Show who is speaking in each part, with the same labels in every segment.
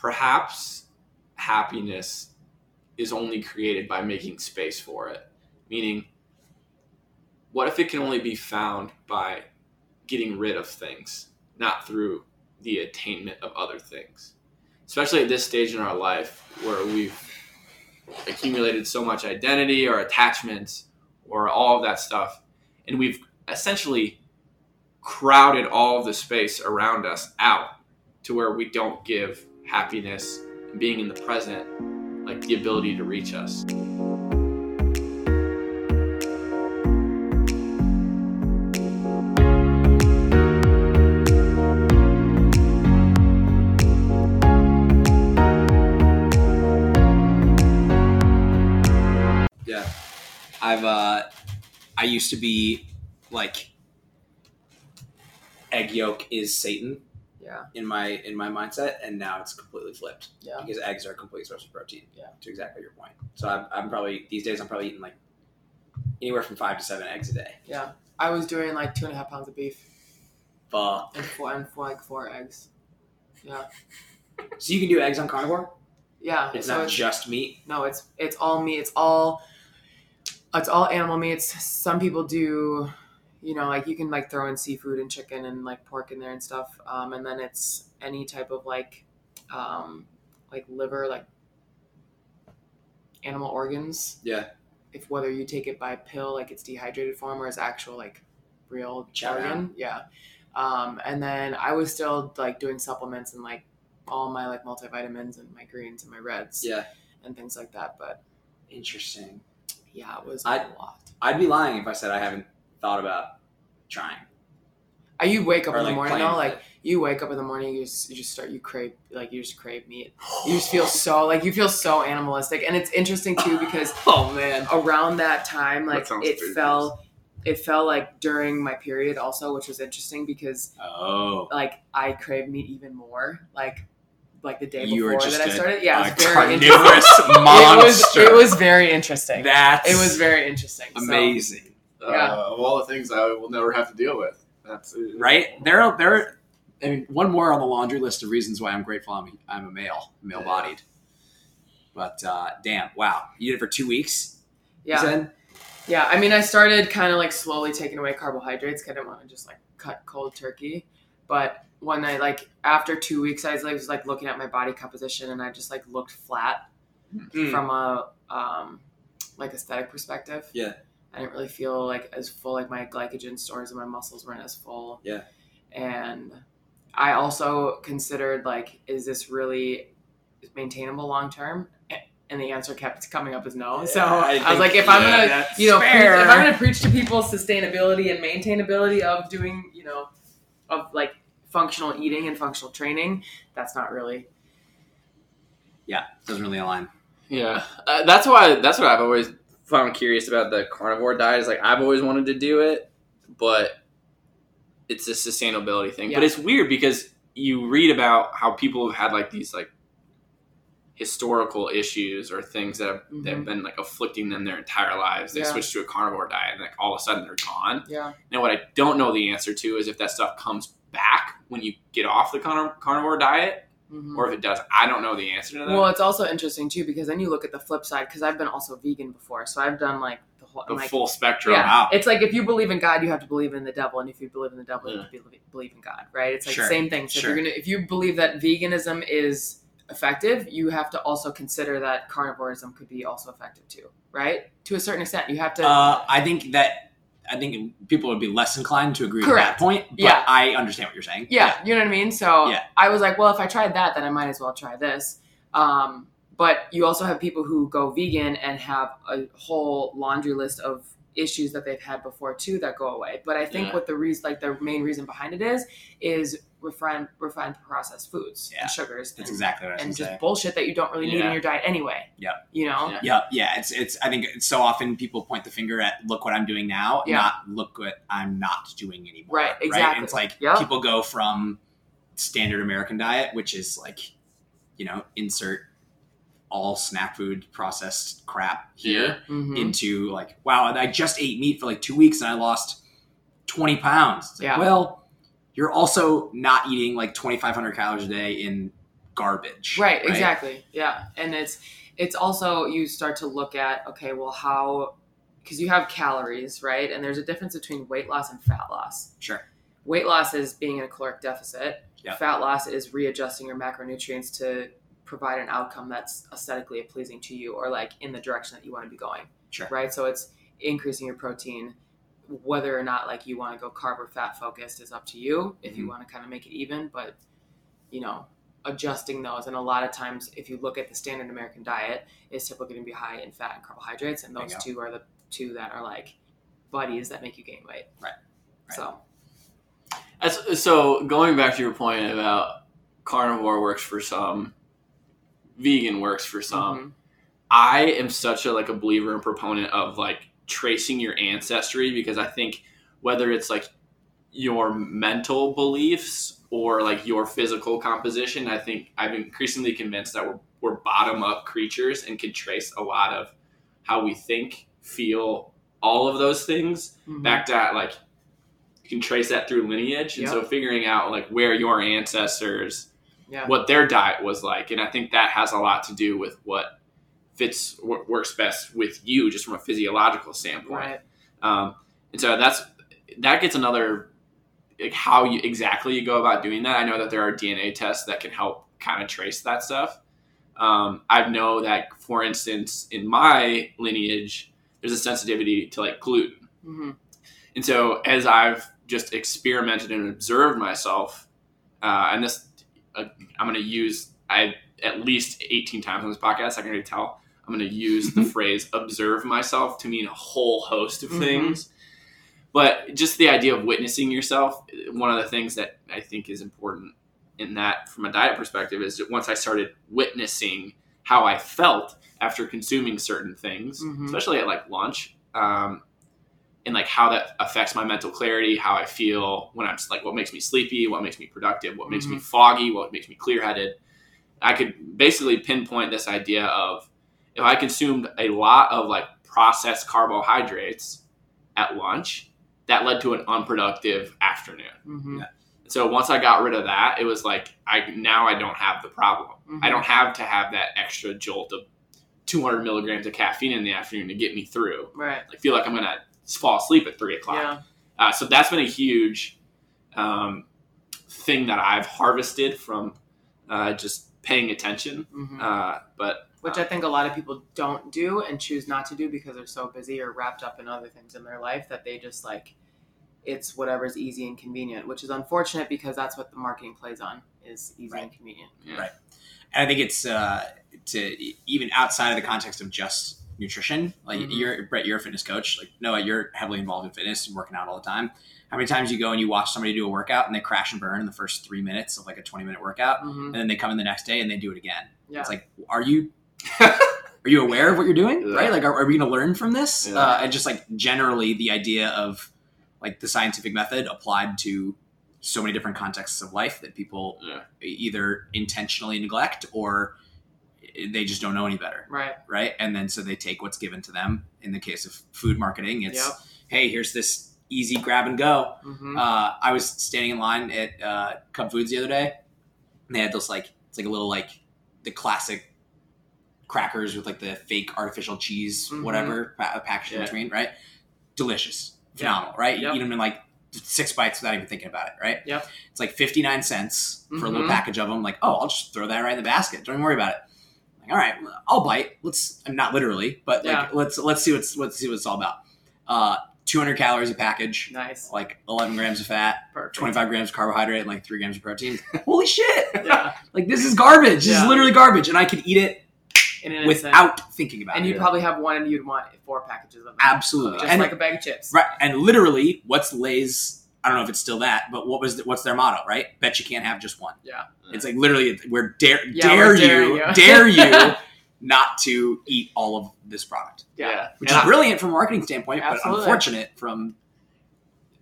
Speaker 1: perhaps happiness is only created by making space for it. Meaning, what if it can only be found by getting rid of things, not through the attainment of other things? Especially at this stage in our life where we've accumulated so much identity or attachments or all of that stuff, and we've essentially crowded all of the space around us out to where we don't give happiness and being in the present like the ability to reach us.
Speaker 2: Yeah. I've uh I used to be like egg yolk is Satan
Speaker 3: Yeah.
Speaker 2: in my in my mindset and now it's completely flipped.
Speaker 3: Yeah.
Speaker 2: Because eggs are a complete source of protein.
Speaker 3: Yeah.
Speaker 2: To exactly your point. So I'm, I'm probably these days I'm probably eating like anywhere from five to seven eggs a day.
Speaker 3: Yeah. I was doing like two and a half pounds of beef
Speaker 2: Fuck.
Speaker 3: and four and four, like four eggs. Yeah.
Speaker 2: So you can do eggs on carnivore?
Speaker 3: Yeah.
Speaker 2: It's
Speaker 3: so
Speaker 2: not
Speaker 3: it's,
Speaker 2: just meat.
Speaker 3: no, it's it's all meat. It's all it's all animal meats. Some people do, you know, like you can like throw in seafood and chicken and like pork in there and stuff. Um, and then it's any type of like, um, like liver, like animal organs.
Speaker 2: Yeah.
Speaker 3: If whether you take it by pill, like it's dehydrated form, or it's actual like real organ. Yeah. Um, and then I was still like doing supplements and like all my like multivitamins and my greens and my reds
Speaker 2: Yeah.
Speaker 3: and things like that. But
Speaker 2: Interesting.
Speaker 3: yeah, it was
Speaker 2: I-
Speaker 3: a lot.
Speaker 2: I'd be lying if I said I haven't thought about trying.
Speaker 3: Uh, You wake up
Speaker 2: Or,
Speaker 3: in the
Speaker 2: like,
Speaker 3: morning though, like you wake up in the morning, you just you just start you crave like you just crave meat. You just feel so like you feel so animalistic, and it's interesting too because
Speaker 2: Oh man.
Speaker 3: around that time, like
Speaker 1: sounds
Speaker 3: it
Speaker 1: pretty
Speaker 3: fell, it fell like during my period also, which was interesting because
Speaker 2: Oh.
Speaker 3: like I crave meat even more, like like the day
Speaker 2: You
Speaker 3: before
Speaker 2: just
Speaker 3: that I started. Yeah, it was very interesting.
Speaker 2: carnivorous
Speaker 3: It was it was very interesting.
Speaker 2: That's
Speaker 3: It was very interesting. So, Yeah.
Speaker 1: Uh, of all the things I will never have to deal with. That's
Speaker 2: right? There, are, there. I mean, one more on the laundry list of reasons why I'm grateful. I'm, I'm a male, male bodied. But uh, damn, wow! You did it for two weeks.
Speaker 3: yeah.
Speaker 2: said?
Speaker 3: Yeah, I mean, I started kind of like slowly taking away carbohydrates because I didn't want to just like cut cold turkey. But when I like after two weeks, I was like, was, like looking at my body composition and I just like looked flat
Speaker 2: Mm.
Speaker 3: from a um, like aesthetic perspective.
Speaker 2: Yeah.
Speaker 3: I didn't really feel like as full. Like my glycogen stores and my muscles weren't as full.
Speaker 2: Yeah.
Speaker 3: And I also considered like, is this really maintainable long term? And the answer kept coming up as no. so I, was like, if I'm gonna you know, preach, if I'm going to preach to people sustainability and maintainability of doing, you know, of like functional eating and functional training, that's not really.
Speaker 2: yeah, doesn't really align.
Speaker 1: Yeah, uh, that's why. That's what I've always found curious about the carnivore diet. Is like I've always wanted to do it, but it's a sustainability thing. But it's weird because you read about how people have had like these like historical issues or things that have, that have
Speaker 3: Mhm.
Speaker 1: been like afflicting them their entire lives. They
Speaker 3: Yeah.
Speaker 1: switch to a carnivore diet and like all of a sudden they're gone.
Speaker 3: Yeah.
Speaker 1: Now, what I don't know the answer to is if that stuff comes back when you get off the carn- carnivore diet,
Speaker 3: Mhm.
Speaker 1: or if it does. I don't know the answer to that.
Speaker 3: Well, it's also interesting too because then you look at the flip side because I've been also vegan before, so I've done like the whole.
Speaker 1: the
Speaker 3: like,
Speaker 1: full spectrum.
Speaker 3: yeah,
Speaker 2: Wow.
Speaker 3: it's like if you believe in God, you have to believe in the devil, and if you believe in the devil, you have to believe in God, right? It's like
Speaker 2: Sure.
Speaker 3: the same thing. So
Speaker 2: Sure.
Speaker 3: if you're gonna, if you believe that veganism is effective, you have to also consider that carnivorism could be also effective too, right? To a certain extent, you have to.
Speaker 2: Uh, I think that I think people would be less inclined to agree with that point. But
Speaker 3: Yeah.
Speaker 2: I understand what you're saying.
Speaker 3: Yeah, you know what I mean. So
Speaker 2: Yeah.
Speaker 3: I was like, well, if I tried that, then I might as well try this. Um, but you also have people who go vegan and have a whole laundry list of issues that they've had before too that go away. But I think
Speaker 1: Yeah.
Speaker 3: what the reason, like the main reason behind it is, is refined, refined processed foods
Speaker 2: Yeah.
Speaker 3: and sugars
Speaker 2: That's
Speaker 3: and,
Speaker 2: exactly what I was
Speaker 3: and just
Speaker 2: say.
Speaker 3: bullshit that you don't really need
Speaker 1: Yeah.
Speaker 3: in your diet anyway.
Speaker 2: Yeah.
Speaker 3: You know.
Speaker 1: Yeah.
Speaker 2: Yeah, yeah. It's it's. I think it's so often people point the finger at look what I'm doing now, not look what I'm not doing anymore.
Speaker 3: Right,
Speaker 2: And
Speaker 3: exactly.
Speaker 2: it's like people go from standard American diet, which is like, you know, insert all snack food processed crap here,
Speaker 3: Mhm.
Speaker 2: into like, wow, and I just ate meat for like two weeks and I lost twenty pounds. It's like,
Speaker 3: Yeah.
Speaker 2: Well, you're also not eating like 2,500 calories a day in garbage.
Speaker 3: right, exactly yeah and it's it's also you start to look at okay well how because you have calories right and there's a difference between weight loss and fat loss
Speaker 2: Sure.
Speaker 3: weight loss is being in a caloric deficit
Speaker 2: Yeah.
Speaker 3: fat loss is readjusting your macronutrients to provide an outcome that's aesthetically pleasing to you or like in the direction that you want to be going
Speaker 2: Sure.
Speaker 3: right so it's increasing your protein whether or not like you want to go carb or fat focused is up to you if you
Speaker 2: Mhm.
Speaker 3: want to kind of make it even but you know adjusting those and a lot of times if you look at the standard american diet is typically going to be high in fat and carbohydrates and those two are the two that are like buddies that make you gain weight
Speaker 2: Right. Right.
Speaker 3: so
Speaker 1: That's, so going back to your point about carnivore works for some, vegan works for some.
Speaker 3: mhm.
Speaker 1: I am such a like a believer and proponent of like tracing your ancestry because I think whether it's like your mental beliefs or like your physical composition, I think I'm increasingly convinced that we're, we're bottom up creatures and can trace a lot of how we think, feel, all of those things
Speaker 3: Mhm.
Speaker 1: back to like you can trace that through lineage and so figuring out like where your ancestors
Speaker 3: yeah.
Speaker 1: what their diet was like and i think that has a lot to do with what fits what works best with you just from a physiological standpoint.
Speaker 3: Right.
Speaker 1: Um, and so that's that gets another like how you exactly you go about doing that. I know that there are dna tests that can help kind of trace that stuff. Um, i know that for instance in my lineage there's a sensitivity to like gluten.
Speaker 3: Hmm
Speaker 1: and so as I've just experimented and observed myself, uh, and this uh, I'm going to use I at least 18 times on this podcast. I can already tell. I'm going to use the phrase "observe myself" to mean a whole host of
Speaker 3: Mhm.
Speaker 1: things. But just the idea of witnessing yourself, one of the things that I think is important in that, from a diet perspective, is that once I started witnessing how I felt after consuming certain things,
Speaker 3: Mhm.
Speaker 1: especially at like lunch, um, and like how that affects my mental clarity, how I feel when I'm like what makes me sleepy, what makes me productive, what makes me foggy, what makes me clear headed. I could basically pinpoint this idea of if I consumed a lot of like processed carbohydrates at lunch, that led to an unproductive afternoon.
Speaker 3: hmm
Speaker 1: So once I got rid of that, it was like I now I don't have the problem.
Speaker 3: Mm-hmm.
Speaker 1: I don't have to have that extra jolt of 200 milligrams of caffeine in the afternoon to get me through.
Speaker 3: right
Speaker 1: I feel like I'm gonna fall asleep at three o'clock.
Speaker 3: yeah
Speaker 1: Uh, so that's been a huge um, thing that I've harvested from uh, just paying attention.
Speaker 3: hmm
Speaker 1: Uh, but
Speaker 3: which I think a lot of people don't do and choose not to do because they're so busy or wrapped up in other things in their life that they just like it's whatever's easy and convenient, which is unfortunate because that's what the marketing plays on is easy and convenient.
Speaker 1: yeah.
Speaker 2: Right. And I think it's uh, to even outside of the context of just nutrition. Like
Speaker 3: Mhm.
Speaker 2: you're Brett, you're a fitness coach. Like Noah, you're heavily involved in fitness and working out all the time. How many times you go and you watch somebody do a workout and they crash and burn in the first three minutes of like a 20 minute workout,
Speaker 3: hmm
Speaker 2: and then they come in the next day and they do it again.
Speaker 3: Yeah.
Speaker 2: It's like, are you are you aware of what you're doing?
Speaker 1: Yeah.
Speaker 2: Right? Like, are, are we going to learn from this?
Speaker 1: Yeah.
Speaker 2: Uh, and just like generally, the idea of like the scientific method applied to so many different contexts of life that people
Speaker 1: Yeah.
Speaker 2: either intentionally neglect or they just don't know any better.
Speaker 3: right.
Speaker 2: Right? And then so they take what's given to them. In the case of food marketing, it's
Speaker 3: Yep.
Speaker 2: hey, here's this easy grab and go.
Speaker 3: hmm
Speaker 2: Uh, I was standing in line at uh, Cub Foods the other day, and they had those like it's like a little like the classic crackers with like the fake artificial cheese,
Speaker 3: Mhm.
Speaker 2: whatever pa- packaged in
Speaker 1: Yeah.
Speaker 2: between, right? Delicious,
Speaker 3: Yeah.
Speaker 2: phenomenal, right? You
Speaker 3: Yep.
Speaker 2: eat them in like six bites without even thinking about it, right?
Speaker 3: Yep.
Speaker 2: It's like fifty nine cents for a little
Speaker 3: Mhm.
Speaker 2: package of them. Like, oh, I'll just throw that right in the basket. Don't even worry about it. All right, I'll bite. Let's not literally, but like
Speaker 3: Yeah.
Speaker 2: let's let's see what's let's see what it's all about. Uh, two hundred calories a package
Speaker 3: Nice.
Speaker 2: like 11 grams of fat,
Speaker 3: Perfect.
Speaker 2: 25 grams of carbohydrate, and like 3 grams of protein. Holy shit!
Speaker 3: Yeah.
Speaker 2: Like, this is garbage. This is literally garbage. And I could eat it
Speaker 3: In an instant.
Speaker 2: without thinking about
Speaker 3: And
Speaker 2: it.
Speaker 3: And you'd probably have one and you'd want four packages of them.
Speaker 2: Absolutely.
Speaker 3: Just
Speaker 2: and,
Speaker 3: like a bag of chips.
Speaker 2: right, and literally, what's Lay's? I don't know if it's still that, but what was the, what's their motto? Right? Bet you can't have just one.
Speaker 3: Yeah.
Speaker 2: It's like literally, we're dare
Speaker 3: Yeah,
Speaker 2: dare
Speaker 3: we're
Speaker 2: you,
Speaker 3: you.
Speaker 2: dare you not to eat all of this product,
Speaker 3: Yeah.
Speaker 2: which
Speaker 1: And
Speaker 2: is
Speaker 1: I-
Speaker 2: brilliant from a marketing standpoint,
Speaker 3: Absolutely.
Speaker 2: but unfortunate from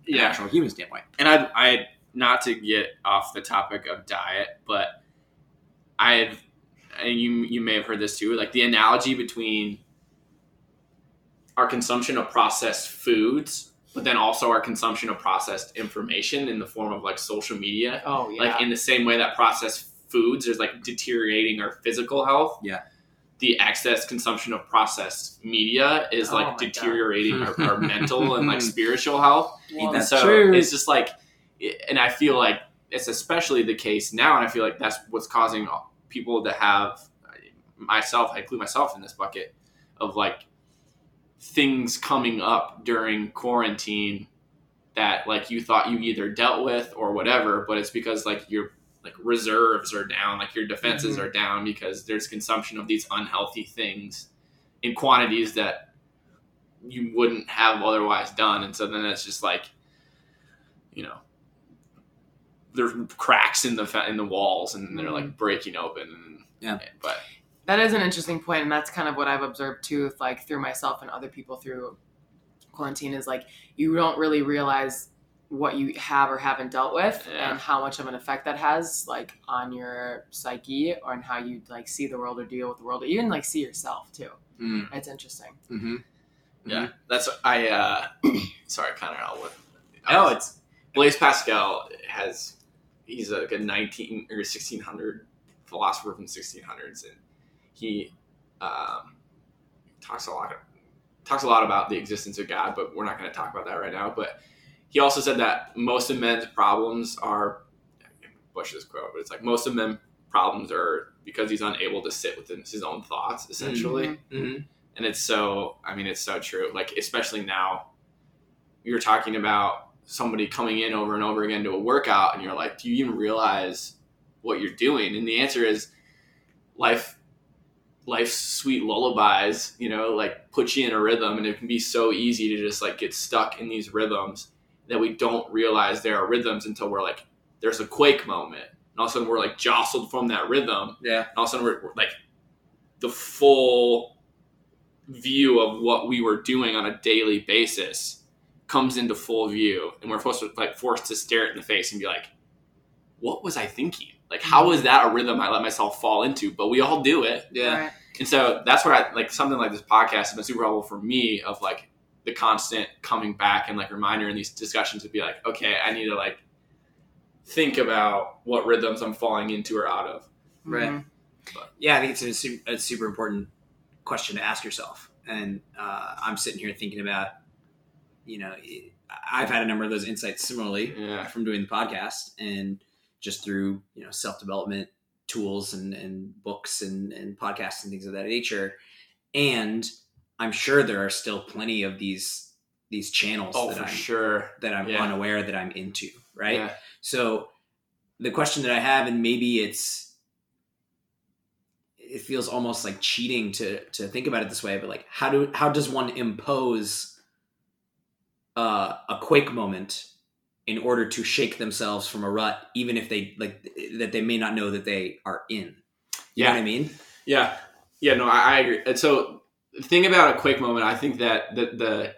Speaker 2: an
Speaker 1: Yeah.
Speaker 2: actual human standpoint.
Speaker 1: and I, I not to get off the topic of diet, but I had, and you you may have heard this too, like the analogy between our consumption of processed foods, but then also our consumption of processed information in the form of like social media,
Speaker 3: Oh yeah.
Speaker 1: like in the same way that processed foods is like deteriorating our physical health.
Speaker 2: Yeah.
Speaker 1: The excess consumption of processed media is
Speaker 3: Oh
Speaker 1: like deteriorating our, our mental and like spiritual health.
Speaker 3: Well,
Speaker 2: That's
Speaker 1: so
Speaker 3: true.
Speaker 1: it's just like, and I feel like it's especially the case now, and I feel like that's what's causing people to have myself. I include myself in this bucket of like things coming up during quarantine that like you thought you either dealt with or whatever, but it's because like your like reserves are down, like your defenses
Speaker 3: Mhm.
Speaker 1: are down because there's consumption of these unhealthy things in quantities that you wouldn't have otherwise done, and so then it's just like, you know, there's cracks in the in the walls, and they're like breaking open. And,
Speaker 2: Yeah.
Speaker 1: but
Speaker 3: that is an interesting point and that's kind of what i've observed too with like through myself and other people through quarantine is like you don't really realize what you have or haven't dealt with
Speaker 1: Yeah.
Speaker 3: and how much of an effect that has like on your psyche or on how you like see the world or deal with the world or even like see yourself too
Speaker 2: Mm,
Speaker 3: it's interesting
Speaker 2: hmm
Speaker 1: yeah, that's I. uh Sorry, Connor. I'll let.
Speaker 2: Oh, it's
Speaker 1: Blaise Pascal has he's like a 19 or 1600 philosopher from 1600s and he um, talks a lot talks a lot about the existence of God but we're not going to talk about that right now but he also said that most of men's problems are Bush this quote but it's like most of men's problems are because he's unable to sit within his own thoughts essentially
Speaker 3: Mhm.
Speaker 2: mhm.
Speaker 1: and it's so i mean it's so true like especially now you're talking about somebody coming in over and over again to a workout and you're like do you even realize what you're doing and the answer is life life's sweet lullabies you know like put you in a rhythm and it can be so easy to just like get stuck in these rhythms that we don't realize there are rhythms until we're like there's a quake moment. And all of a sudden we're like jostled from that rhythm.
Speaker 2: Yeah.
Speaker 1: and all of a sudden we're, we're like the full view of what we were doing on a daily basis comes into full view. And we're supposed to like forced to stare it in the face and be like what was i thinking like how is that a rhythm i let myself fall into but we all do it
Speaker 2: Yeah.
Speaker 3: Right.
Speaker 1: and so that's where i like something like this podcast has been super helpful for me of like the constant coming back and like reminder in these discussions to be like okay i need to like think about what rhythms i'm falling into or out of
Speaker 2: Right.
Speaker 3: Mhm.
Speaker 2: Yeah, I think it's a, a super important question to ask yourself. And uh, I'm sitting here thinking about, you know, I've had a number of those insights similarly
Speaker 1: yeah
Speaker 2: from doing the podcast and just through, you know, self development tools and, and books and, and podcasts and things of that nature. And I'm sure there are still plenty of these these channels
Speaker 1: oh
Speaker 2: that I'm
Speaker 1: sure
Speaker 2: that I'm
Speaker 1: Yeah.
Speaker 2: unaware that I'm into, right?
Speaker 1: Yeah.
Speaker 2: So the question that I have, and maybe it's it feels almost like cheating to to think about it this way, but like how do how does one impose uh, a quake moment in order to shake themselves from a rut, even if they like that they may not know that they are in? You know
Speaker 1: Yeah.
Speaker 2: what I mean?
Speaker 1: Yeah, yeah, no, I, I agree. And so, the thing about a quake moment, I think that the, the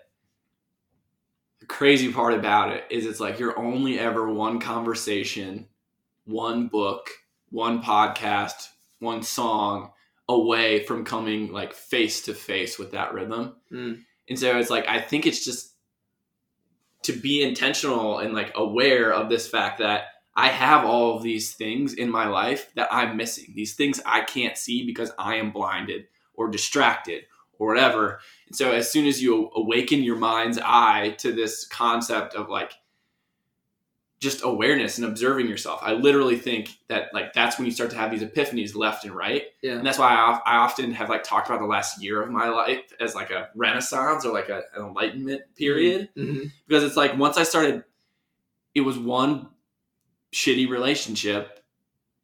Speaker 1: the crazy part about it is it's like you're only ever one conversation, one book, one podcast, one song away from coming like face to face with that rhythm.
Speaker 2: Mm.
Speaker 1: And so it's like I think it's just to be intentional and like aware of this fact that I have all of these things in my life that I'm missing. These things I can't see because I am blinded or distracted or whatever. And so as soon as you awaken your mind's eye to this concept of like just awareness and observing yourself, I literally think that like that's when you start to have these epiphanies left and right.
Speaker 2: Yeah.
Speaker 1: And that's why I, I often have like talked about the last year of my life as like a renaissance or like a, an enlightenment period
Speaker 2: Mm-hmm.
Speaker 1: because it's like once I started, it was one shitty relationship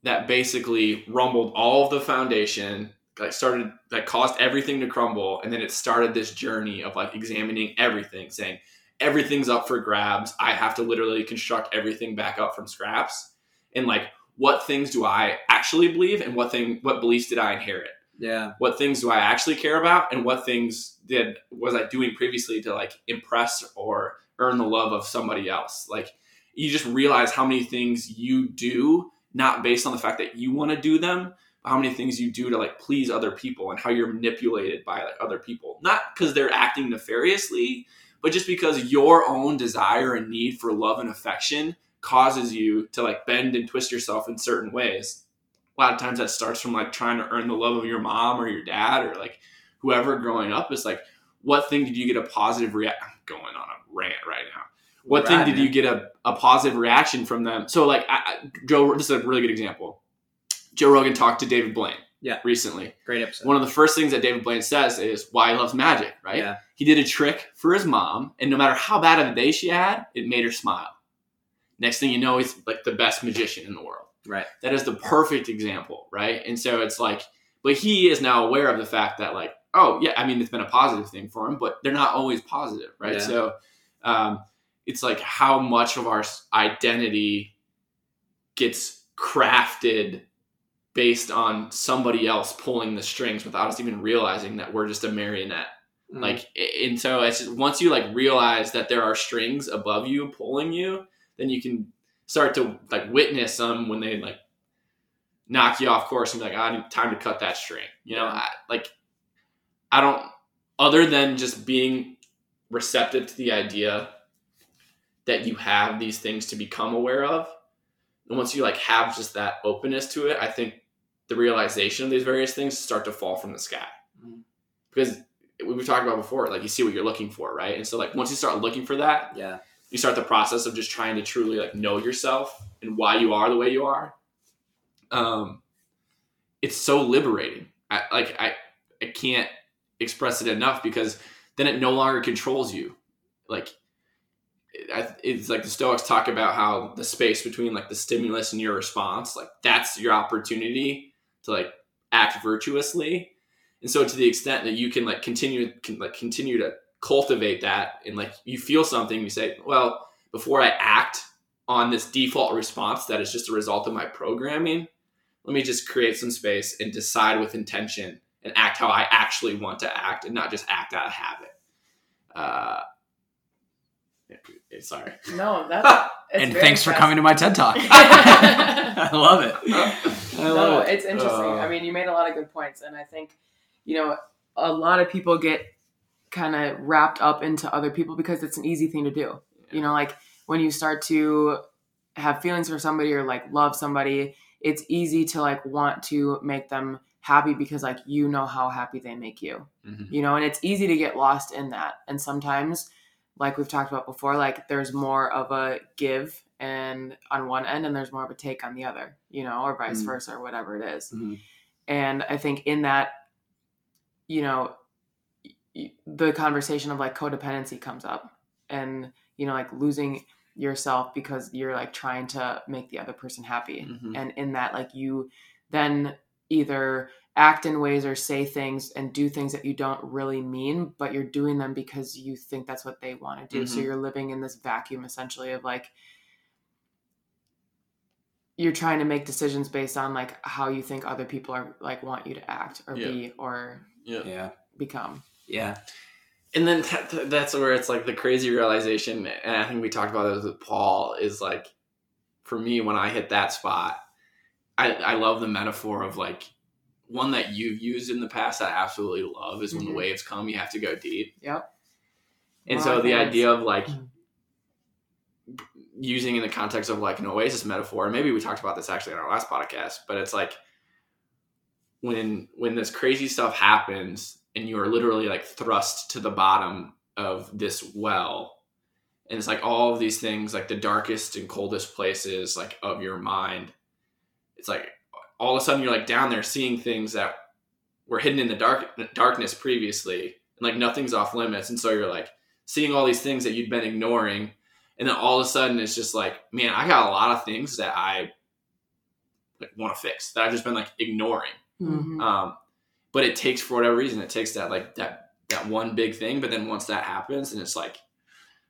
Speaker 1: that basically rumbled all of the foundation, like started that caused everything to crumble, and then it started this journey of like examining everything, saying everything's up for grabs. I have to literally construct everything back up from scraps, and like what things do I actually believe, and what thing what beliefs did I inherit?
Speaker 2: Yeah.
Speaker 1: what things do I actually care about and what things did was I doing previously to like impress or earn the love of somebody else. Like you just realize how many things you do not based on the fact that you want to do them, but how many things you do to like please other people and how you're manipulated by like other people. Not because they're acting nefariously, but just because your own desire and need for love and affection causes you to like bend and twist yourself in certain ways a lot of times that starts from like trying to earn the love of your mom or your dad or like whoever growing up is like what thing did you get a positive react I'm going on a rant right now. What thing did
Speaker 2: man.
Speaker 1: you get a, a positive reaction from them? So like I, I, joe this is a really good example. Joe rogan talked to david blaine
Speaker 2: Yeah.
Speaker 1: recently
Speaker 2: Great episode.
Speaker 1: one of the first things that david blaine says is why he loves magic right
Speaker 2: Yeah.
Speaker 1: he did a trick for his mom and no matter how bad of a day she had it made her smile next thing you know he's like the best magician in the world
Speaker 2: Right.
Speaker 1: that is the perfect example, right? And so it's like, but he is now aware of the fact that, like, oh yeah, I mean, it's been a positive thing for him, but they're not always positive, right?
Speaker 2: Yeah.
Speaker 1: So um, it's like how much of our identity gets crafted based on somebody else pulling the strings without us even realizing that we're just a marionette.
Speaker 2: Mm.
Speaker 1: Like, and so it's just, once you like realize that there are strings above you pulling you, then you can start to like witness them when they like knock you off course and be like, I need time to cut that string. You know, I, like I don't, other than just being receptive to the idea that you have these things to become aware of. And once you like have just that openness to it, I think the realization of these various things start to fall from the sky.
Speaker 2: Mhm.
Speaker 1: Because we were talking about before, like you see what you're looking for, right? And so like once you start looking for that,
Speaker 2: yeah.
Speaker 1: you start the process of just trying to truly like know yourself and why you are the way you are um it's so liberating I, like i i can't express it enough because then it no longer controls you like it's like the stoics talk about how the space between like the stimulus and your response like that's your opportunity to like act virtuously. And so to the extent that you can like continue can like continue to cultivate that and like you feel something you say well before i act on this default response that is just a result of my programming let me just create some space and decide with intention and act how i actually want to act and not just act out of habit. Uh sorry
Speaker 3: No, that's
Speaker 2: and thanks for coming to my TED Talk. I love it. I
Speaker 3: no,
Speaker 2: love it.
Speaker 3: it's interesting.
Speaker 1: Uh,
Speaker 3: I mean, you made a lot of good points, and I think, you know, a lot of people get kind of wrapped up into other people because it's an easy thing to do. You know, like when you start to have feelings for somebody or like love somebody, it's easy to like want to make them happy because like you know how happy they make you.
Speaker 1: Mhm.
Speaker 3: You know, and it's easy to get lost in that. And sometimes like we've talked about before, like there's more of a give and on one end and there's more of a take on the other, you know, or vice
Speaker 2: Mm.
Speaker 3: versa or whatever it is.
Speaker 2: Mhm.
Speaker 3: And I think in that, you know, the conversation of like codependency comes up and, you know, like losing yourself because you're like trying to make the other person happy.
Speaker 1: Mhm.
Speaker 3: And in that, like you then either act in ways or say things and do things that you don't really mean, but you're doing them because you think that's what they want to do. So
Speaker 1: Mhm.
Speaker 3: you're living in this vacuum essentially of like, you're trying to make decisions based on like how you think other people are like want you to act or
Speaker 1: Yeah.
Speaker 3: be or
Speaker 1: yeah
Speaker 2: Yeah.
Speaker 3: become.
Speaker 2: Yeah.
Speaker 1: and then that, that's where it's like the crazy realization and i think we talked about this with paul is like for me when i hit that spot i, I love the metaphor of like one that you've used in the past that i absolutely love is when
Speaker 3: Mhm.
Speaker 1: the waves come you have to go deep
Speaker 3: Yep.
Speaker 1: and so the idea of like
Speaker 3: Mhm.
Speaker 1: using in the context of like an oasis metaphor maybe we talked about this actually in our last podcast but it's like when when this crazy stuff happens and you are literally like thrust to the bottom of this well and it's like all of these things like the darkest and coldest places like of your mind it's like all of a sudden you're like down there seeing things that were hidden in the dark darkness previously and like nothing's off limits and so you're like seeing all these things that you'd been ignoring and then all of a sudden it's just like man i got a lot of things that i like want to fix that i've just been like ignoring
Speaker 3: Mhm.
Speaker 1: um, but it takes for whatever reason it takes that like that that one big thing but then once that happens and it's like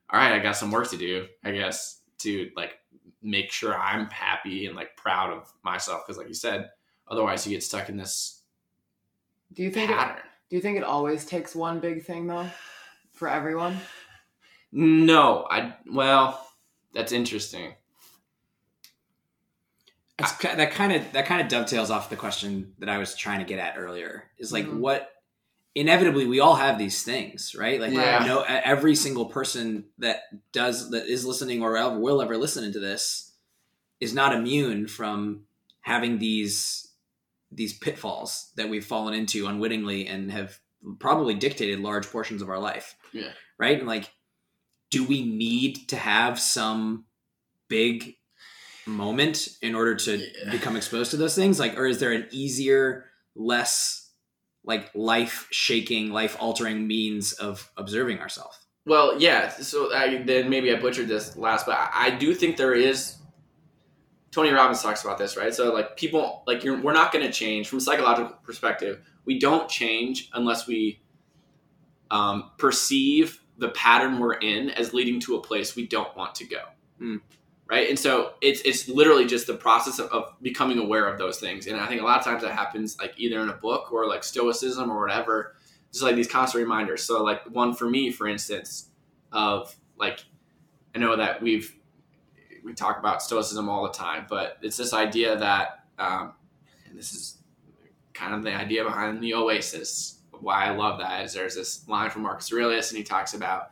Speaker 1: all right i got some work to do i guess to like make sure i'm happy and like proud of myself because like you said otherwise you get stuck in this
Speaker 3: Do you think it, do you think it always takes one big thing though for everyone?
Speaker 1: no i well that's interesting
Speaker 2: That's, ki- that kind of that kind of dovetails off the question that I was trying to get at earlier. Is like
Speaker 3: Mhm.
Speaker 2: what inevitably we all have these things, right? Like
Speaker 1: Yeah.
Speaker 2: no, every single person that does that is listening or ever will ever listen to this is not immune from having these these pitfalls that we've fallen into unwittingly and have probably dictated large portions of our life.
Speaker 1: Yeah.
Speaker 2: Right? And like do we need to have some big moment in order to
Speaker 1: Yeah.
Speaker 2: become exposed to those things like or is there an easier less like life shaking life altering means of observing ourselves
Speaker 1: Well, yeah. So I, then maybe I butchered this last, but I, I do think there is. Tony Robbins talks about this, right? So like people, like you're, we're not going to change from a psychological perspective. We don't change unless we um, perceive the pattern we're in as leading to a place we don't want to go.
Speaker 2: Hmm.
Speaker 1: Right, and so it's it's literally just the process of, of becoming aware of those things, and I think a lot of times that happens like either in a book or like stoicism or whatever, just like these constant reminders. So like one for me, for instance, of like I know that we've we talk about stoicism all the time, but it's this idea that um, and this is kind of the idea behind the oasis. Why I love that is there's this line from Marcus Aurelius, and he talks about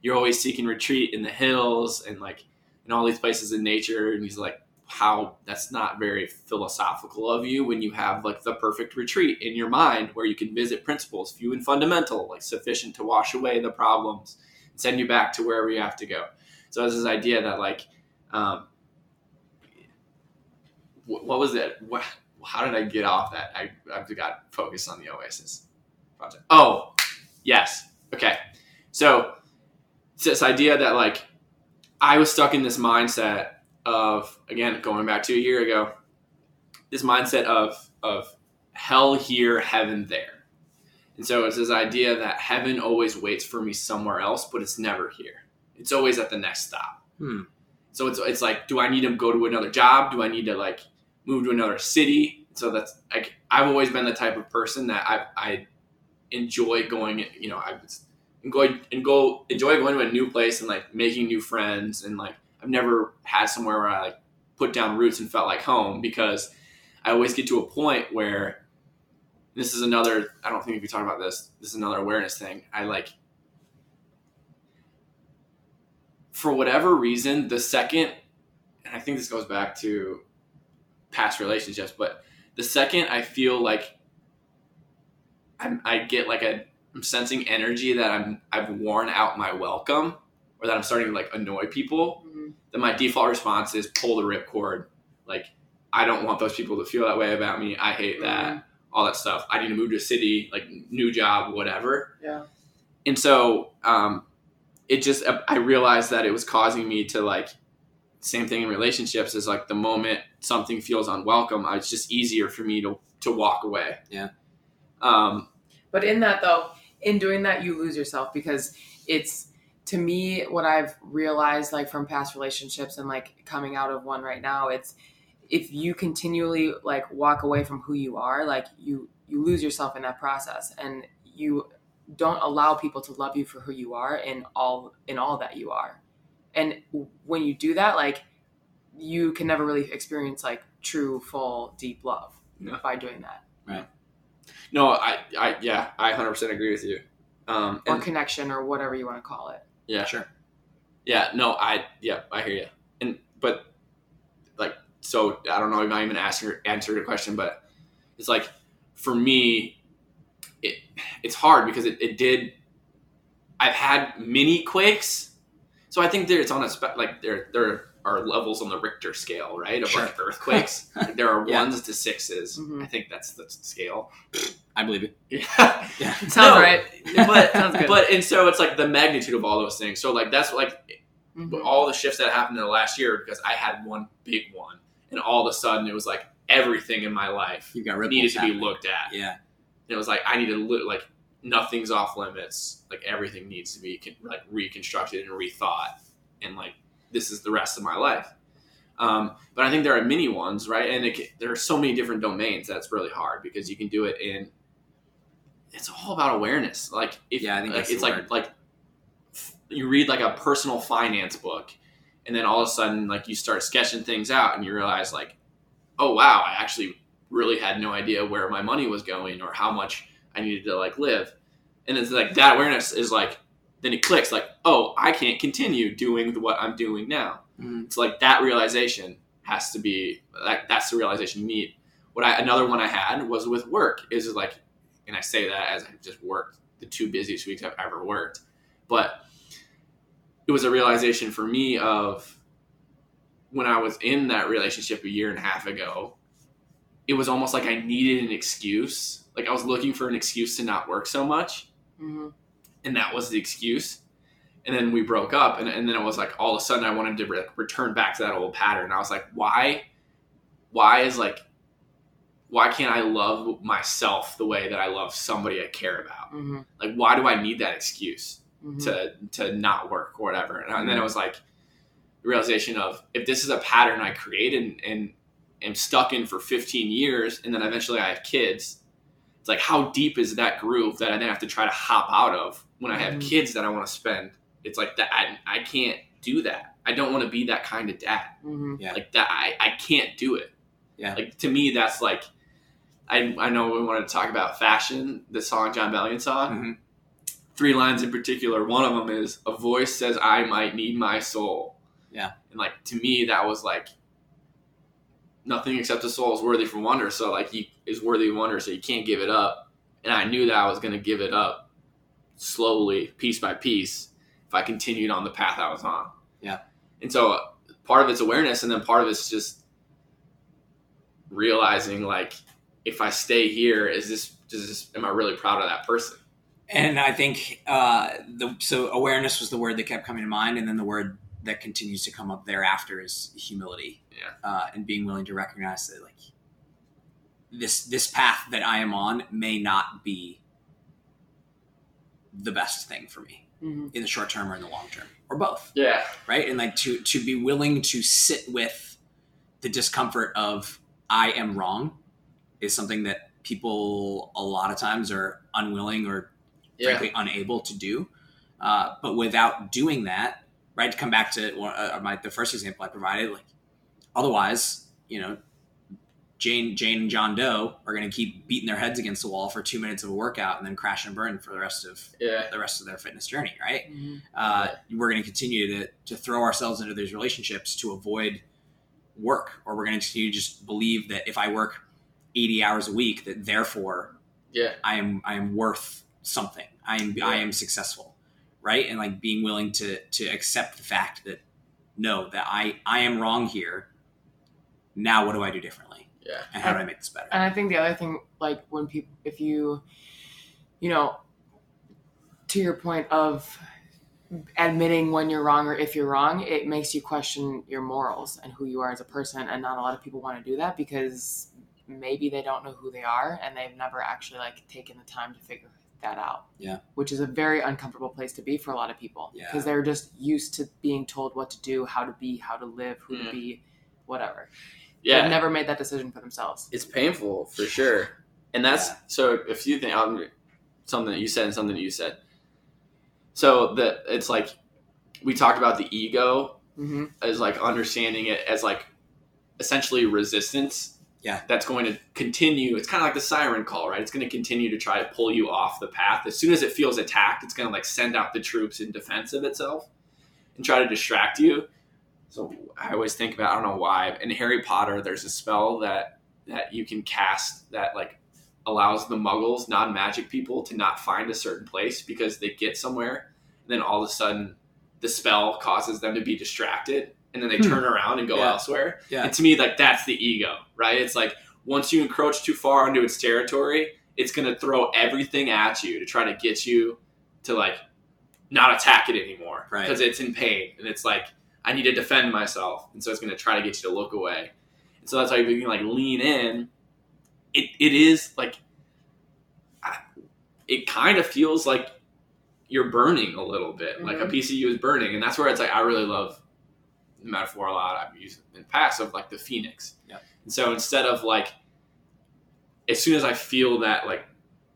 Speaker 1: you're always seeking retreat in the hills and like in all these places in nature, and he's like how? That's not very philosophical of you when you have like the perfect retreat in your mind where you can visit principles few and fundamental like sufficient to wash away the problems and send you back to wherever you have to go. So it's this idea that like um, wh- what was it? What, how did i get off that? I i've got focused on the oasis project. Oh yes. Okay. So it's this idea that like i was stuck in this mindset of again going back to a year ago this mindset of of hell here heaven there. And so it's this idea that heaven always waits for me somewhere else but it's never here. It's always at the next stop.
Speaker 2: Hmm.
Speaker 1: so it's, it's like do i need to go to another job? Do i need to like move to another city? So that's like i've always been the type of person that i i enjoy going you know i enjoy and go and go enjoy going to a new place and like making new friends and like I've never had somewhere where I like put down roots and felt like home because I always get to a point where this is another I don't think if you talk about this, this is another awareness thing. I like for whatever reason, the second and I think this goes back to past relationships, but the second I feel like I'm, I get like a I'm sensing energy that I'm I've worn out my welcome or that I'm starting to like annoy people,
Speaker 3: Mhm.
Speaker 1: then my default response is pull the ripcord. Like, I don't want those people to feel that way about me. I hate that. All that stuff. I need to move to a city, like new job, whatever.
Speaker 3: Yeah.
Speaker 1: And so, um, it just I realized that it was causing me to like same thing in relationships is like the moment something feels unwelcome, it's just easier for me to to walk away.
Speaker 2: Yeah.
Speaker 1: Um,
Speaker 3: But in that though, in doing that, you lose yourself because it's to me what I've realized like from past relationships and like coming out of one right now. It's if you continually like walk away from who you are, like you you lose yourself in that process, and you don't allow people to love you for who you are in all in all that you are. And when you do that, like you can never really experience like true, full, deep love
Speaker 1: Yeah.
Speaker 3: by doing that.
Speaker 1: No, I, I, yeah, I 100% agree with you. Um,
Speaker 3: or
Speaker 1: and-
Speaker 3: connection or whatever you want to call it.
Speaker 1: Yeah,
Speaker 2: Sure.
Speaker 1: Yeah, no, I yeah, I hear you. And but like so I don't know if I even asked your answer your question, but it's like for me it it's hard because it, it did I've had mini quakes. So I think there it's on a spe- like there there are levels on the Richter scale, right? Of
Speaker 2: Sure.
Speaker 1: like earthquakes. There are
Speaker 2: Yeah.
Speaker 1: ones to 6s
Speaker 3: Mhm.
Speaker 1: I think that's the scale.
Speaker 2: I believe it.
Speaker 1: Yeah.
Speaker 2: Yeah.
Speaker 3: Sounds
Speaker 1: No,
Speaker 3: right.
Speaker 1: But
Speaker 3: Sounds good.
Speaker 1: but and so it's like the magnitude of all those things. So like that's like
Speaker 3: Mhm.
Speaker 1: all the shifts that happened in the last year because I had one big one, and all of a sudden it was like everything in my life
Speaker 2: You've got
Speaker 1: needed to be looked at.
Speaker 2: Yeah.
Speaker 1: And it was like I need to look like nothing's off limits. Like everything needs to be con- like reconstructed and rethought, and like this is the rest of my life. Um, but I think there are many ones, right? And it, there are so many different domains that's really hard because you can do it in. It's all about awareness. Like if
Speaker 2: Yeah, I think
Speaker 1: like, it's like
Speaker 2: word.
Speaker 1: like you read like a personal finance book, and then all of a sudden like you start sketching things out, and you realize like, oh wow, I actually really had no idea where my money was going or how much I needed to like live. And it's like that awareness is like then it clicks like, oh, I can't continue doing what I'm doing now.
Speaker 2: Mhm.
Speaker 1: It's like that realization has to be that that's the realization you need. what I another one I had was with work is like, and I say that as I've just worked the two busiest weeks I've ever worked, but it was a realization for me of when I was in that relationship a year and a half ago, it was almost like I needed an excuse. Like I was looking for an excuse to not work so much.
Speaker 3: Mm-hmm.
Speaker 1: And that was the excuse. And then we broke up. And, and then it was like all of a sudden I wanted to re- return back to that old pattern. I was like, why? Why is like, why can't I love myself the way that I love somebody I care about?
Speaker 3: Mm-hmm.
Speaker 1: Like, why do I need that excuse?
Speaker 3: Mm-hmm.
Speaker 1: to to not work or whatever. And, and then it was like the realization of if this is a pattern I created and, and am stuck in for 15 years, and then eventually I have kids. It's like how deep is that groove that I then have to try to hop out of when I have
Speaker 3: Mhm.
Speaker 1: kids that I want to spend? It's like that I, I can't do that. I don't want to be that kind of dad.
Speaker 3: Mm-hmm.
Speaker 2: Yeah.
Speaker 1: Like that I, I can't do it.
Speaker 2: Yeah.
Speaker 1: Like to me that's like I I know we wanted to talk about fashion, the song Jon Bellion song
Speaker 2: Mhm.
Speaker 1: three lines in particular. One of them is a voice says, "I might need my soul."
Speaker 2: Yeah.
Speaker 1: and like to me, that was like nothing except the soul is worthy for wonder. So like he is worthy of wonder, so you can't give it up. And I knew that I was going to give it up slowly, piece by piece, if I continued on the path I was on.
Speaker 2: Yeah.
Speaker 1: and so part of it's awareness, and then part of it's just realizing like if I stay here, is this does this am I really proud of that person?
Speaker 2: And I think uh, the so awareness was the word that kept coming to mind, and then the word that continues to come up thereafter is humility.
Speaker 1: Yeah.
Speaker 2: uh, and being willing to recognize that like this this path that I am on may not be the best thing for me
Speaker 3: Mm-hmm.
Speaker 2: in the short term or in the long term or both
Speaker 1: Yeah,
Speaker 2: right and like to to be willing to sit with the discomfort of i am wrong is something that people a lot of times are unwilling or
Speaker 1: yeah,
Speaker 2: frankly unable to do uh, but without doing that right to come back to one- uh, my the first example i provided like otherwise you know jane jane and john doe are going to keep beating their heads against the wall for two minutes of a workout and then crash and burn for the rest of
Speaker 1: yeah,
Speaker 2: the rest of their fitness journey right?
Speaker 3: Mm-hmm.
Speaker 2: uh, we're going to continue to, to throw ourselves into these relationships to avoid work or we're going to continue to just believe that if i work 80 hours a week that therefore
Speaker 1: yeah,
Speaker 2: i am i am worth something. I am i am successful right? And like being willing to to accept the fact that no that i i am wrong here. Now what do i do differently?
Speaker 1: Yeah,
Speaker 2: and how do i make this better?
Speaker 3: And I think the other thing, like when people, if you, you know, to your point of admitting when you're wrong or if you're wrong, it makes you question your morals and who you are as a person. And not a lot of people want to do that because maybe they don't know who they are and they've never actually like taken the time to figure that out.
Speaker 2: Yeah.
Speaker 3: Which is a very uncomfortable place to be for a lot of people.
Speaker 2: Yeah.
Speaker 3: Because they're just used to being told what to do, how to be, how to live, who
Speaker 1: Mm.
Speaker 3: to be, whatever.
Speaker 1: yeah.
Speaker 3: They've never made that decision for themselves.
Speaker 1: it's painful for sure, and that's
Speaker 2: Yeah.
Speaker 1: so. A few things, um, something that you said and something that you said. So that it's like we talked about the ego
Speaker 3: Mm-hmm.
Speaker 1: as like understanding it as like essentially resistance.
Speaker 2: Yeah.
Speaker 1: That's going to continue. It's kind of like the siren call, right? It's going to continue to try to pull you off the path. As soon as it feels attacked, it's going to like send out the troops in defense of itself and try to distract you. So I always think about I don't know why in Harry Potter there's a spell that that you can cast that like allows the muggles, non-magic people to not find a certain place because they get somewhere and then all of a sudden the spell causes them to be distracted and then they
Speaker 2: Hmm.
Speaker 1: turn around and go
Speaker 2: Yeah.
Speaker 1: elsewhere.
Speaker 2: Yeah.
Speaker 1: And to me like that's the ego, right? It's like once you encroach too far into its territory, it's going to throw everything at you to try to get you to like not attack it anymore
Speaker 2: Right.
Speaker 1: because it's in pain and it's like I need to defend myself, and so it's going to try to get you to look away. And so that's why you can like lean in, it it is like it kind of feels like you're burning a little bit, like a
Speaker 3: Mhm.
Speaker 1: piece of you is burning, and that's where it's like I really love the metaphor a lot I've used in the past of like the phoenix.
Speaker 2: Yep.
Speaker 1: And so instead of like, as soon as I feel that like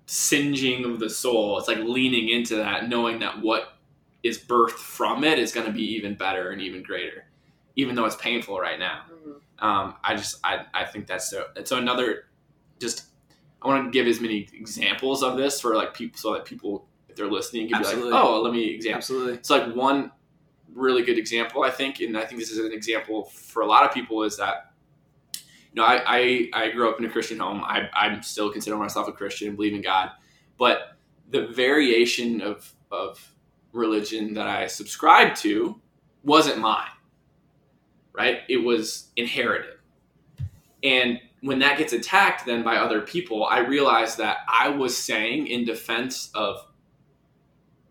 Speaker 1: singeing of the soul, it's like leaning into that, knowing that what is birthed from it is going to be even better and even greater, even though it's painful right now. Um, I just I, I think that's so. And so another, just I want to give as many examples of this for like people so that people if they're listening can
Speaker 2: Absolutely.
Speaker 1: be like, oh, let me example.
Speaker 2: absolutely
Speaker 1: It's like one really good example, I think, and I think this is an example for a lot of people is that you know, I, I, I grew up in a Christian home. I, I'm still consider myself a Christian and believe in God. But the variation of, of religion that I subscribed to wasn't mine, right? It was inherited. And when that gets attacked then by other people, I realized that I was saying in defense of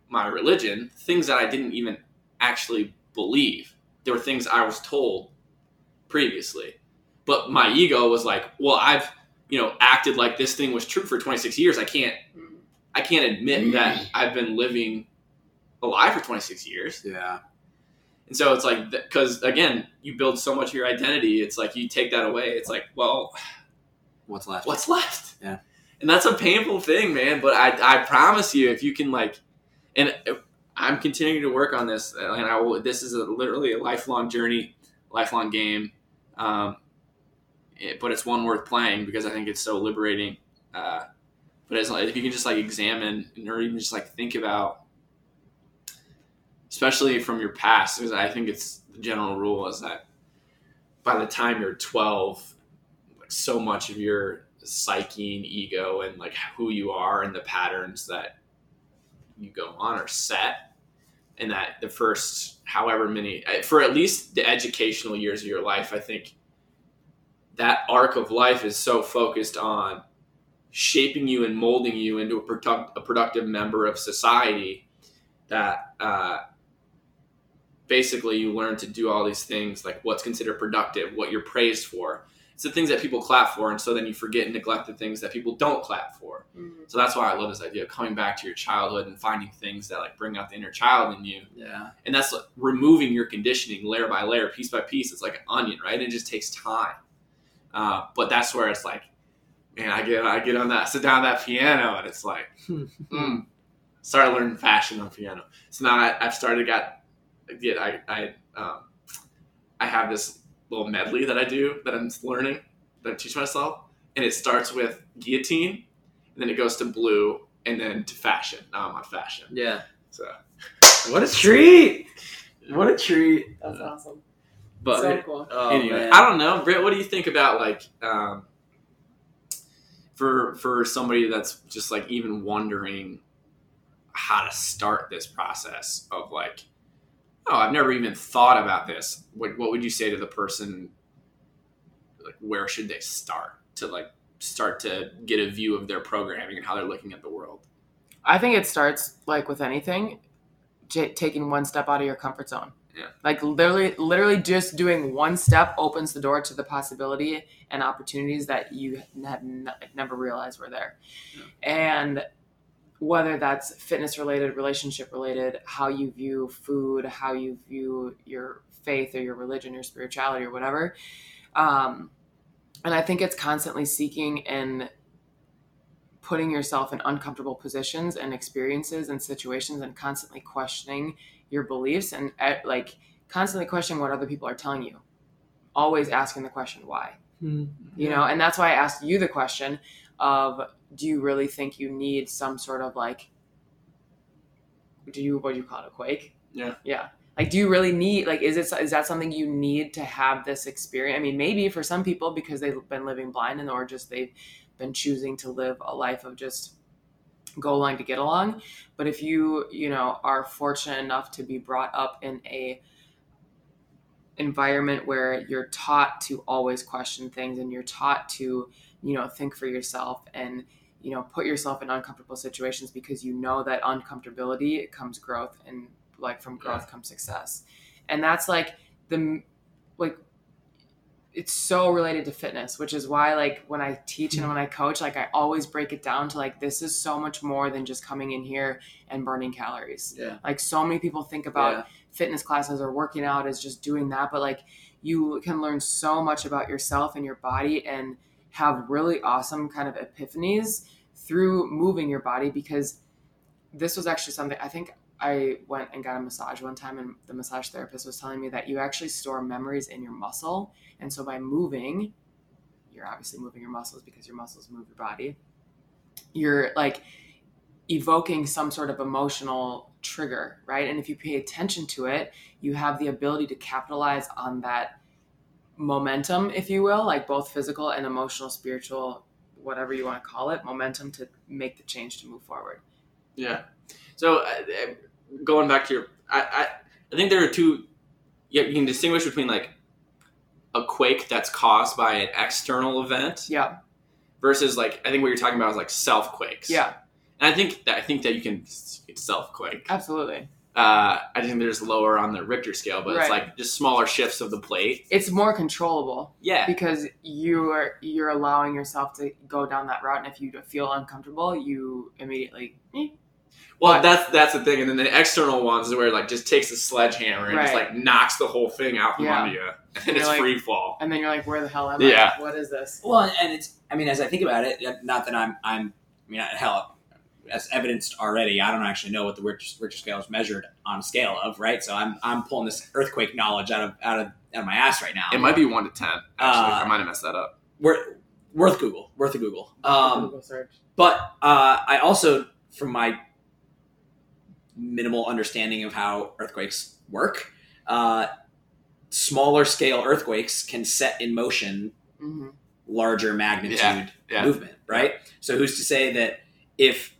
Speaker 1: my religion things that I didn't even actually believe. There were things I was told previously. But my ego was like, well, I've, you know, acted like this thing was true for 26 years. I can't I can't admit that mm. I've been living a lie for 26 years.
Speaker 2: Yeah.
Speaker 1: And so it's like, because again, you build so much of your identity. It's like you take that away. It's like, well,
Speaker 2: What's left?
Speaker 1: what's left?
Speaker 2: Yeah.
Speaker 1: And that's a painful thing, man. But I, I promise you, if you can like, and uh, I'm continuing to work on this, and I will. This is a, literally a lifelong journey, lifelong game. Um, it- but it's one worth playing because I think it's so liberating. Uh, but like if you can just like examine or even just like think about, especially from your past, because I think it's the general rule is that by the time you're 12, like so much of your psyche and ego and like who you are and the patterns that you go on are set and that the first however many for at least the educational years of your life i think that arc of life is so focused on shaping you and molding you into a, product, a productive member of society that uh, basically you learn to do all these things like what's considered productive what you're praised for it's the things that people clap for and so then you forget and neglect the things that people don't clap for.
Speaker 3: Mhm.
Speaker 1: so that's why i love this idea of coming back to your childhood and finding things that like bring out the inner child in you.
Speaker 2: Yeah.
Speaker 1: and that's like removing your conditioning layer by layer piece by piece. It's like an onion right? And it just takes time. Uh, but that's where it's like man i get i get on that sit down at that piano and it's like mm, started learning fashion on piano. So now I, i've started got get i i um, i have this little medley that i do that i'm learning that i teach myself and it starts with guillotine and then it goes to Blu and then to fashion now i'm on fashion
Speaker 2: Yeah.
Speaker 1: so
Speaker 2: What a treat! What a treat!
Speaker 3: That's awesome.
Speaker 1: but
Speaker 3: so cool.
Speaker 2: Oh,
Speaker 1: anyway,
Speaker 2: man.
Speaker 1: I don't know, Britt. What do you think about like um, for for somebody that's just like even wondering how to start this process of like, oh, I've never even thought about this. What what would you say to the person? Like, where should they start to like start to get a view of their programming and how they're looking at the world?
Speaker 3: I think it starts like with anything, j- taking one step out of your comfort zone.
Speaker 1: Yeah.
Speaker 3: Like literally, literally just doing one step opens the door to the possibility and opportunities that you had n- never realized were there. And whether that's fitness related, relationship related, how you view food, how you view your faith or your religion, your spirituality or whatever. Um, and I think it's constantly seeking and putting yourself in uncomfortable positions and experiences and situations and constantly questioning your beliefs and uh, like constantly questioning what other people are telling you. Always asking the question why? You know and that's why i asked you the question of do you really think you need some sort of like do you what do you call it a quake?
Speaker 1: Yeah.
Speaker 3: yeah. Like do you really need like is it is that something you need to have this experience? I mean maybe for some people because they've been living blind and or just they've been choosing to live a life of just go along to get along. But if you you know are fortunate enough to be brought up in a environment where you're taught to always question things and you're taught to you know think for yourself and you know put yourself in uncomfortable situations because you know that uncomfortability comes growth and like from growth comes success and that's like the like it's so related to fitness which is why like when i teach and mm. when i coach like i always break it down to like this is so much more than just coming in here and burning calories
Speaker 2: Yeah.
Speaker 3: like so many people think about
Speaker 2: Yeah.
Speaker 3: fitness classes or working out as just doing that but like you can learn so much about yourself and your body and have really awesome kind of epiphanies through moving your body because this was actually something I think I went and got a massage one time and the massage therapist was telling me that you actually store memories in your muscle. And so by moving you're obviously moving your muscles because your muscles move your body. You're like evoking some sort of emotional trigger right? And if you pay attention to it you have the ability to capitalize on that momentum, if you will, like both physical and emotional, spiritual, whatever you want to call it, momentum to make the change to move forward.
Speaker 1: Yeah. So uh, uh, going back to your, I, I, I think there are two. Yeah, you can distinguish between like a quake that's caused by an external event
Speaker 3: Yeah.
Speaker 1: versus like I think what you're talking about is like self quakes.
Speaker 3: Yeah.
Speaker 1: And I think that I think that you can self quake.
Speaker 3: Absolutely.
Speaker 1: Uh, I think there's lower on the Richter scale, but it's like just smaller shifts of the plate.
Speaker 3: It's more controllable
Speaker 1: Yeah.
Speaker 3: because you are you're allowing yourself to go down that route, and if you feel uncomfortable, you immediately eh,
Speaker 1: Well,
Speaker 3: But-
Speaker 1: that's that's the thing, and then the external ones is where it like just takes a sledgehammer and just like knocks the whole thing out from
Speaker 3: Yeah.
Speaker 1: under you, and
Speaker 3: You're
Speaker 1: it's
Speaker 3: like-
Speaker 1: free fall.
Speaker 3: and then you're like, where the hell am
Speaker 1: Yeah.
Speaker 3: I? What is this?
Speaker 2: Well, and it's I mean, as I think about it, not that I'm I'm I mean, hell, as evidenced already, I don't actually know what the Richter, Richter scale is measured on a scale of, right? So I'm I'm pulling this earthquake knowledge out of out of out of my ass right now.
Speaker 1: It might be one to ten. Actually,
Speaker 2: Uh,
Speaker 1: I might have messed that up.
Speaker 2: worth worth Google, worth a Google. Um,
Speaker 3: Google search.
Speaker 2: But uh, I also, from my minimal understanding of how earthquakes work, uh, smaller scale earthquakes can set in motion
Speaker 3: hmm
Speaker 2: larger magnitude
Speaker 1: Yeah, yeah.
Speaker 2: movement, right? So who's to say that if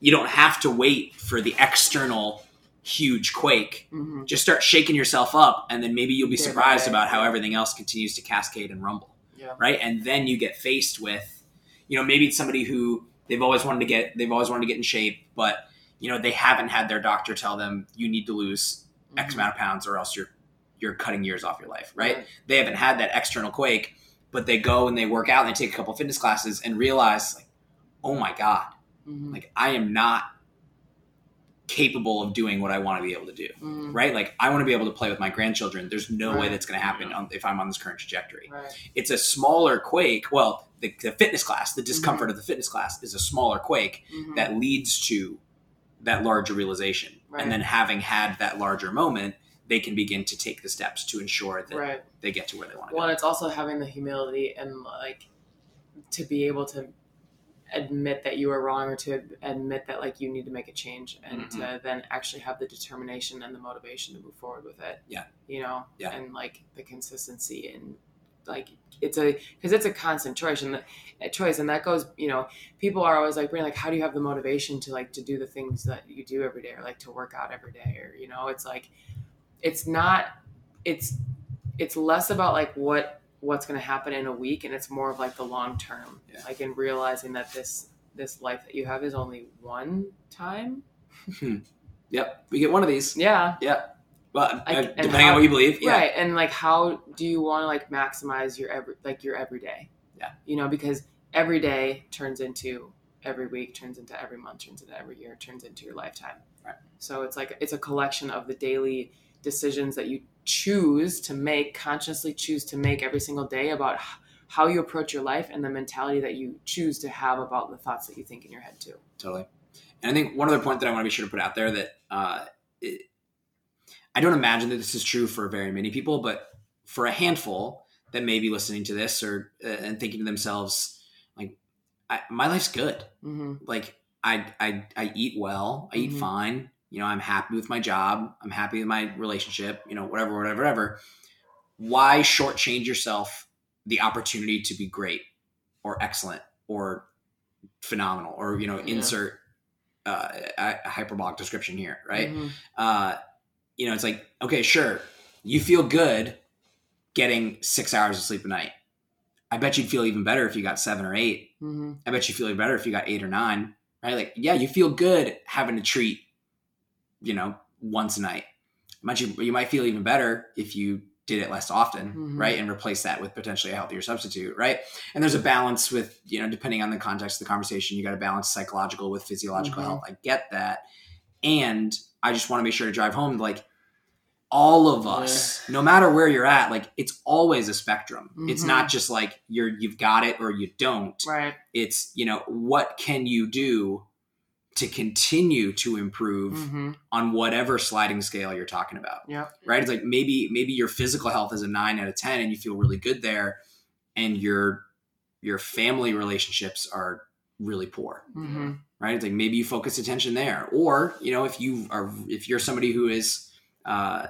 Speaker 2: you don't have to wait for the external huge quake,
Speaker 3: hmm
Speaker 2: just start shaking yourself up, and then maybe you'll be surprised about how everything else continues to cascade and rumble
Speaker 3: Yeah.
Speaker 2: right? And then you get faced with, you know, maybe it's somebody who they've always wanted to get, they've always wanted to get in shape, but you know they haven't had their doctor tell them you need to lose X
Speaker 3: Mhm.
Speaker 2: amount of pounds or else you're you're cutting years off your life, right? They haven't had that external quake, but they go and they work out and they take a couple fitness classes and realize like, oh my god,
Speaker 3: Mhm.
Speaker 2: like I am not capable of doing what I want to be able to do,
Speaker 3: Mhm.
Speaker 2: right? Like I want to be able to play with my grandchildren. There's no way that's going to happen on, if I'm on this current trajectory
Speaker 3: Right.
Speaker 2: it's a smaller quake. Well, the, the fitness class, the
Speaker 3: Mm-hmm.
Speaker 2: discomfort of the fitness class is a smaller quake
Speaker 3: Mhm.
Speaker 2: that leads to that larger realization.
Speaker 3: Right.
Speaker 2: And then having had that larger moment, they can begin to take the steps to ensure that
Speaker 3: right.
Speaker 2: they get to where they want to
Speaker 3: Well,
Speaker 2: go.
Speaker 3: and it's also having the humility and like to be able to admit that you are wrong or to admit that like you need to make a change and
Speaker 2: Mm-hmm.
Speaker 3: to then actually have the determination and the motivation to move forward with it.
Speaker 2: Yeah.
Speaker 3: You know,
Speaker 2: Yeah.
Speaker 3: and like the consistency and like it's a because it's a constant choice and choice and that goes you know people are always like like how do you have the motivation to like to do the things that you do every day or like to work out every day or you know it's like it's not it's it's less about like what what's going to happen in a week and it's more of like the long term
Speaker 2: Yeah.
Speaker 3: like in realizing that this this life that you have is only one time
Speaker 2: Yep, we get one of these.
Speaker 3: yeah
Speaker 2: Well,
Speaker 3: I-
Speaker 2: uh, depending
Speaker 3: how-
Speaker 2: on what you believe. Yeah.
Speaker 3: right and like how do you want to like maximize your every like your everyday
Speaker 2: Yeah.
Speaker 3: you know because every day turns into every week turns into every month turns into every year turns into your lifetime
Speaker 2: Right.
Speaker 3: so it's like it's a collection of the daily decisions that you choose to make consciously choose to make every single day about how you approach your life and the mentality that you choose to have about the thoughts that you think in your head too
Speaker 2: Totally. And I think one other point that I want to be sure to put out there that uh, it, I don't imagine that this is true for very many people, but for a handful that may be listening to this or uh, and thinking to themselves, like, I, my life's good.
Speaker 3: mm-hmm.
Speaker 2: Like, I I, I eat well. I eat
Speaker 3: Mhm.
Speaker 2: fine. You know, I'm happy with my job. I'm happy with my relationship. You know, whatever, whatever, whatever. Why shortchange yourself the opportunity to be great or excellent or phenomenal or you know
Speaker 3: Yeah.
Speaker 2: insert uh, a a hyperbolic description here, right?
Speaker 3: Mhm.
Speaker 2: Uh, you know, it's like okay, sure, you feel good getting six hours of sleep a night. I bet you'd feel even better if you got seven or eight.
Speaker 3: Mm-hmm.
Speaker 2: I bet you feel better if you got eight or nine, right? Like, yeah, you feel good having a treat, you know, once a night. Might you you might feel even better if you did it less often,
Speaker 3: Mhm.
Speaker 2: right? And replace that with potentially a healthier substitute, right? And there's a balance with, you know, depending on the context of the conversation, you got to balance psychological with physiological
Speaker 3: Mhm.
Speaker 2: health. I get that. And I just want to make sure to drive home like all of us, no matter where you're at, like it's always a spectrum. It's
Speaker 3: Mhm.
Speaker 2: not just like you're you've got it or you don't
Speaker 3: right
Speaker 2: it's you know what can you do to continue to improve
Speaker 3: mm-hmm.
Speaker 2: on whatever sliding scale you're talking about
Speaker 3: yeah
Speaker 2: right it's like maybe maybe your physical health is a 9 out of 10 and you feel really good there and your your family relationships are really poor
Speaker 3: mm-hmm.
Speaker 2: right it's like maybe you focus attention there or you know if you are if you're somebody who is uh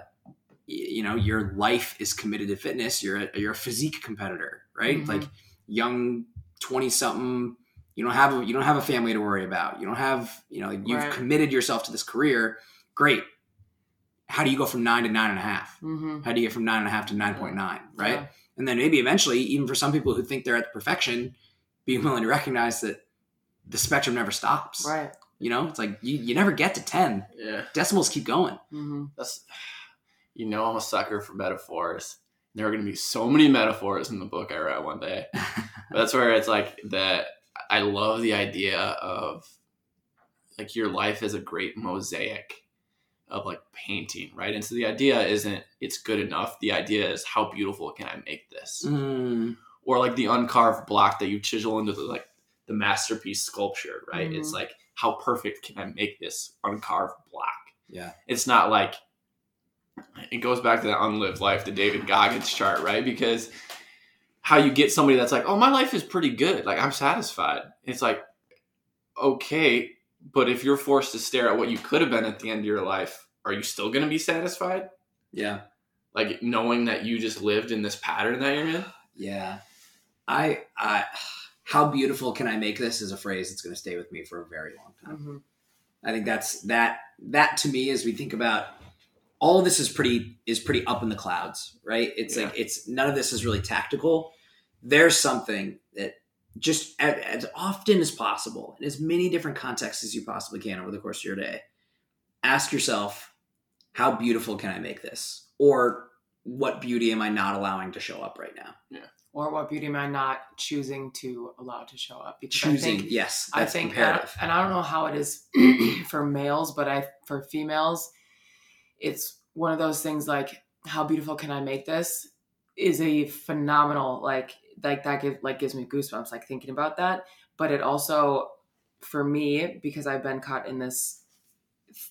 Speaker 2: you know your life is committed to fitness you're a, you're a physique competitor right
Speaker 3: Mhm.
Speaker 2: like young 20 something you don't have a, you don't have a family to worry about you don't have you know you've
Speaker 3: Right.
Speaker 2: committed yourself to this career great how do you go from nine to nine and a half
Speaker 3: Mm-hmm.
Speaker 2: how do you get from nine and a half to 9.9 right
Speaker 3: Yeah.
Speaker 2: and then maybe eventually even for some people who think they're at the perfection being willing to recognize that the spectrum never stops
Speaker 3: Right.
Speaker 2: you know it's like you, you never get to 10
Speaker 1: Yeah.
Speaker 2: decimals keep going
Speaker 3: Mm-hmm.
Speaker 1: That's you know I'm a sucker for metaphors. There are going to be so many metaphors in the book I read one day. But that's where it's like that. I love the idea of like your life is a great mosaic of like painting, right? And so the idea isn't it's good enough. The idea is how beautiful can I make this?
Speaker 2: Mm,
Speaker 1: Or like the uncarved block that you chisel into the like the masterpiece sculpture, right?
Speaker 3: Mhm.
Speaker 1: It's like how perfect can I make this uncarved block?
Speaker 2: yeah
Speaker 1: it's not like it goes back to that unlived life, the David Goggins chart, right? Because how you get somebody that's like, oh, my life is pretty good, like I'm satisfied. It's like, okay, but if you're forced to stare at what you could have been at the end of your life, are you still going to be satisfied?
Speaker 2: yeah
Speaker 1: Like knowing that you just lived in this pattern that you're in?
Speaker 2: Yeah. I, I, how beautiful can I make this is a phrase that's going to stay with me for a very long time.
Speaker 3: Mm-hmm.
Speaker 2: I think that's that, that to me, as we think about all of this is pretty, is pretty up in the clouds, right? It's like, it's none of this is really tactical. There's something that just as, often as possible, in as many different contexts as you possibly can over the course of your day, ask yourself, how beautiful can I make this? Or what beauty am I not allowing to show up right now?
Speaker 3: yeah Or what beauty am I not choosing to allow to show up? Because
Speaker 2: choosing
Speaker 3: I think,
Speaker 2: yes
Speaker 3: I
Speaker 2: that's
Speaker 3: think, uh,
Speaker 2: imperative
Speaker 3: and I don't know how it is for males, but I for females, it's one of those things like how beautiful can I make this is a phenomenal like like that give, like gives me goosebumps like thinking about that. But it also for me because I've been caught in this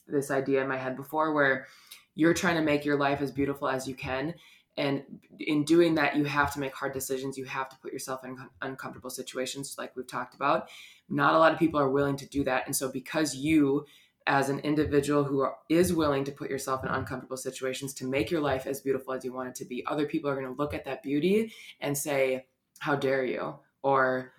Speaker 3: this idea in my head before where you're trying to make your life as beautiful as you can and in doing that you have to make hard decisions you have to put yourself in uncomfortable situations like we've talked about not a lot of people are willing to do that and so because you as an individual who are, is willing to put yourself in uncomfortable situations to make your life as beautiful as you want it to be other people are going to look at that beauty and say how dare you or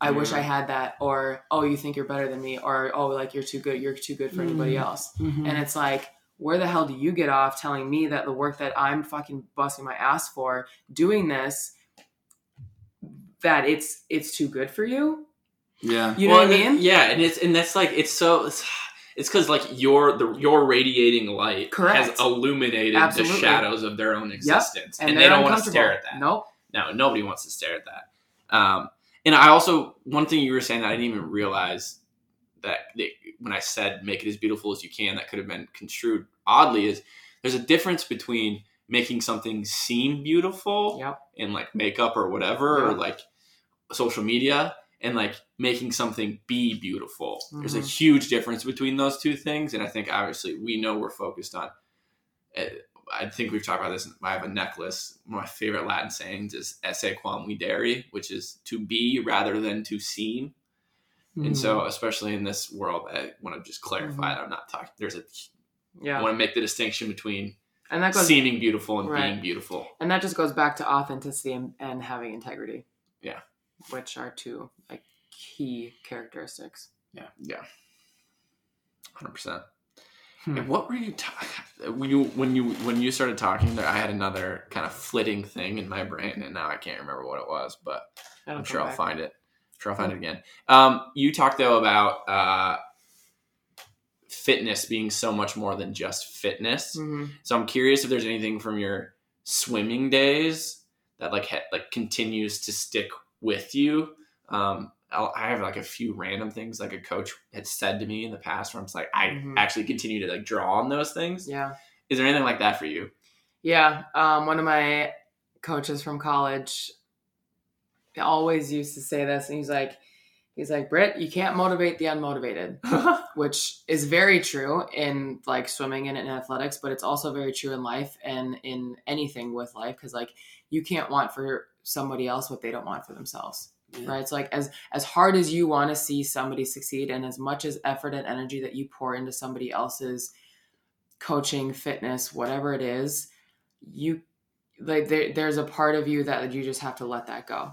Speaker 3: I wish I had that, or oh, you think you're better than me, or oh, like you're too good, you're too good for anybody
Speaker 2: Mm.
Speaker 3: else.
Speaker 2: Mhm.
Speaker 3: And it's like, where the hell do you get off telling me that the work that I'm fucking busting my ass for doing this, that it's it's too good for you?
Speaker 2: yeah
Speaker 3: You know what I
Speaker 1: and it-
Speaker 3: mean?
Speaker 1: Yeah, and it's and that's like it's so it's it's because like your the your radiating light
Speaker 3: Correct.
Speaker 1: has illuminated
Speaker 3: Absolutely.
Speaker 1: the shadows of their own existence, and, they
Speaker 3: they're
Speaker 1: don't want to stare at that.
Speaker 3: Nope.
Speaker 1: No, nobody wants to stare at that. Um, and I also one thing you were saying that I didn't even realize that that when I said make it as beautiful as you can, that could have been construed oddly is there's a difference between making something seem beautiful
Speaker 3: Yep.
Speaker 1: in like makeup or whatever or like social media and like making something be beautiful. There's a
Speaker 3: Mhm.
Speaker 1: huge difference between those two things, and I think obviously we know we're focused on. I think we've talked about this. I have a necklace. One of my favorite Latin sayings is "Esse quam videri," which is to be rather than to seem. And so,
Speaker 3: Mm-hmm.
Speaker 1: especially in this world, I want to just clarify that I'm not talking. There's a.
Speaker 3: Yeah,
Speaker 1: I want to make the distinction between
Speaker 3: and that goes
Speaker 1: seeming beautiful and
Speaker 3: Right.
Speaker 1: being beautiful.
Speaker 3: and that just goes back to authenticity and, and having integrity.
Speaker 1: Yeah.
Speaker 3: which are two like key characteristics.
Speaker 1: Yeah. Yeah, hundred percent.
Speaker 2: Hmm.
Speaker 1: What were you talking when you when you when you started talking there? I had another kind of flitting thing in my brain, and now I can't remember what it was, but
Speaker 3: That'll
Speaker 1: I'm sure I'll
Speaker 3: back.
Speaker 1: find it. I'm sure I'll find it again. Um, you talked though about uh, fitness being so much more than just fitness.
Speaker 3: Mhm.
Speaker 1: So I'm curious if there's anything from your swimming days that like ha- like continues to stick with you. Um, I'll, I have like a few random things like a coach had said to me in the past where I'm just like I
Speaker 3: Mhm.
Speaker 1: actually continue to like draw on those things.
Speaker 3: Yeah.
Speaker 1: Is there anything like that for you?
Speaker 3: Yeah, um, one of my coaches from college always used to say this, and he's like, he's like, Britt, you can't motivate the unmotivated, which is very true in like swimming and in athletics, but it's also very true in life and in anything with life because like you can't want for somebody else what they don't want for themselves
Speaker 2: Yeah.
Speaker 3: right? So like as as hard as you want to see somebody succeed and as much as effort and energy that you pour into somebody else's coaching fitness whatever it is you like there, there's a part of you that you just have to let that go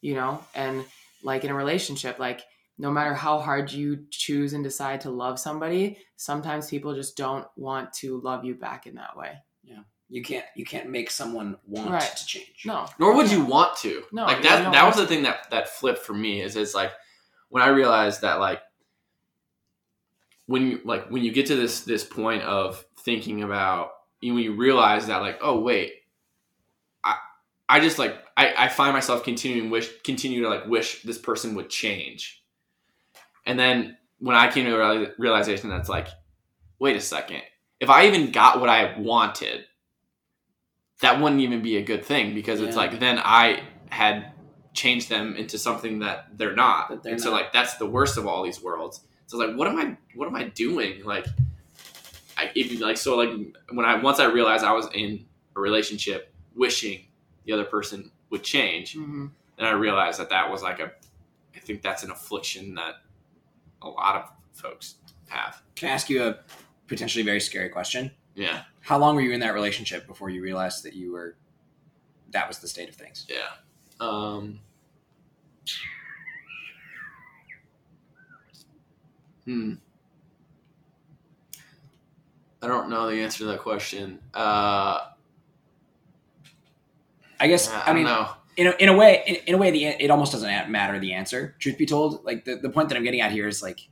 Speaker 3: you know? And like in a relationship like no matter how hard you choose and decide to love somebody sometimes people just don't want to love you back in that way
Speaker 2: You can't you can't make someone want
Speaker 3: Right.
Speaker 2: to change.
Speaker 3: no
Speaker 1: Nor would you want to.
Speaker 3: No,
Speaker 1: like that. That
Speaker 3: want
Speaker 1: was the thing that that flipped for me. Is it's like when I realized that like when you like when you get to this this point of thinking about you when you realize that like oh wait I I just like I, I find myself continuing wish continue to like wish this person would change, and then when I came to a realization that's like wait a second if I even got what I wanted that wouldn't even be a good thing because it's like then I had changed them into something that they're not.
Speaker 2: That they're
Speaker 1: and so
Speaker 2: not.
Speaker 1: like that's the worst of all these worlds. So like what am I what am I doing? Like I if you like so like when I once I realized I was in a relationship wishing the other person would change,
Speaker 3: hmm
Speaker 1: then I realized that that was like a I think that's an affliction that a lot of folks have.
Speaker 2: Can I ask you a potentially very scary question?
Speaker 1: Yeah.
Speaker 2: How long were you in that relationship before you realized that you were that was the state of things?
Speaker 1: Yeah. Um, hmm. I don't know the answer to that question. Uh,
Speaker 2: I guess
Speaker 1: I,
Speaker 2: I, mean
Speaker 1: know.
Speaker 2: in a, in a way in, in a way the it almost doesn't matter the answer truth be told like the, the point that i'm getting at here is like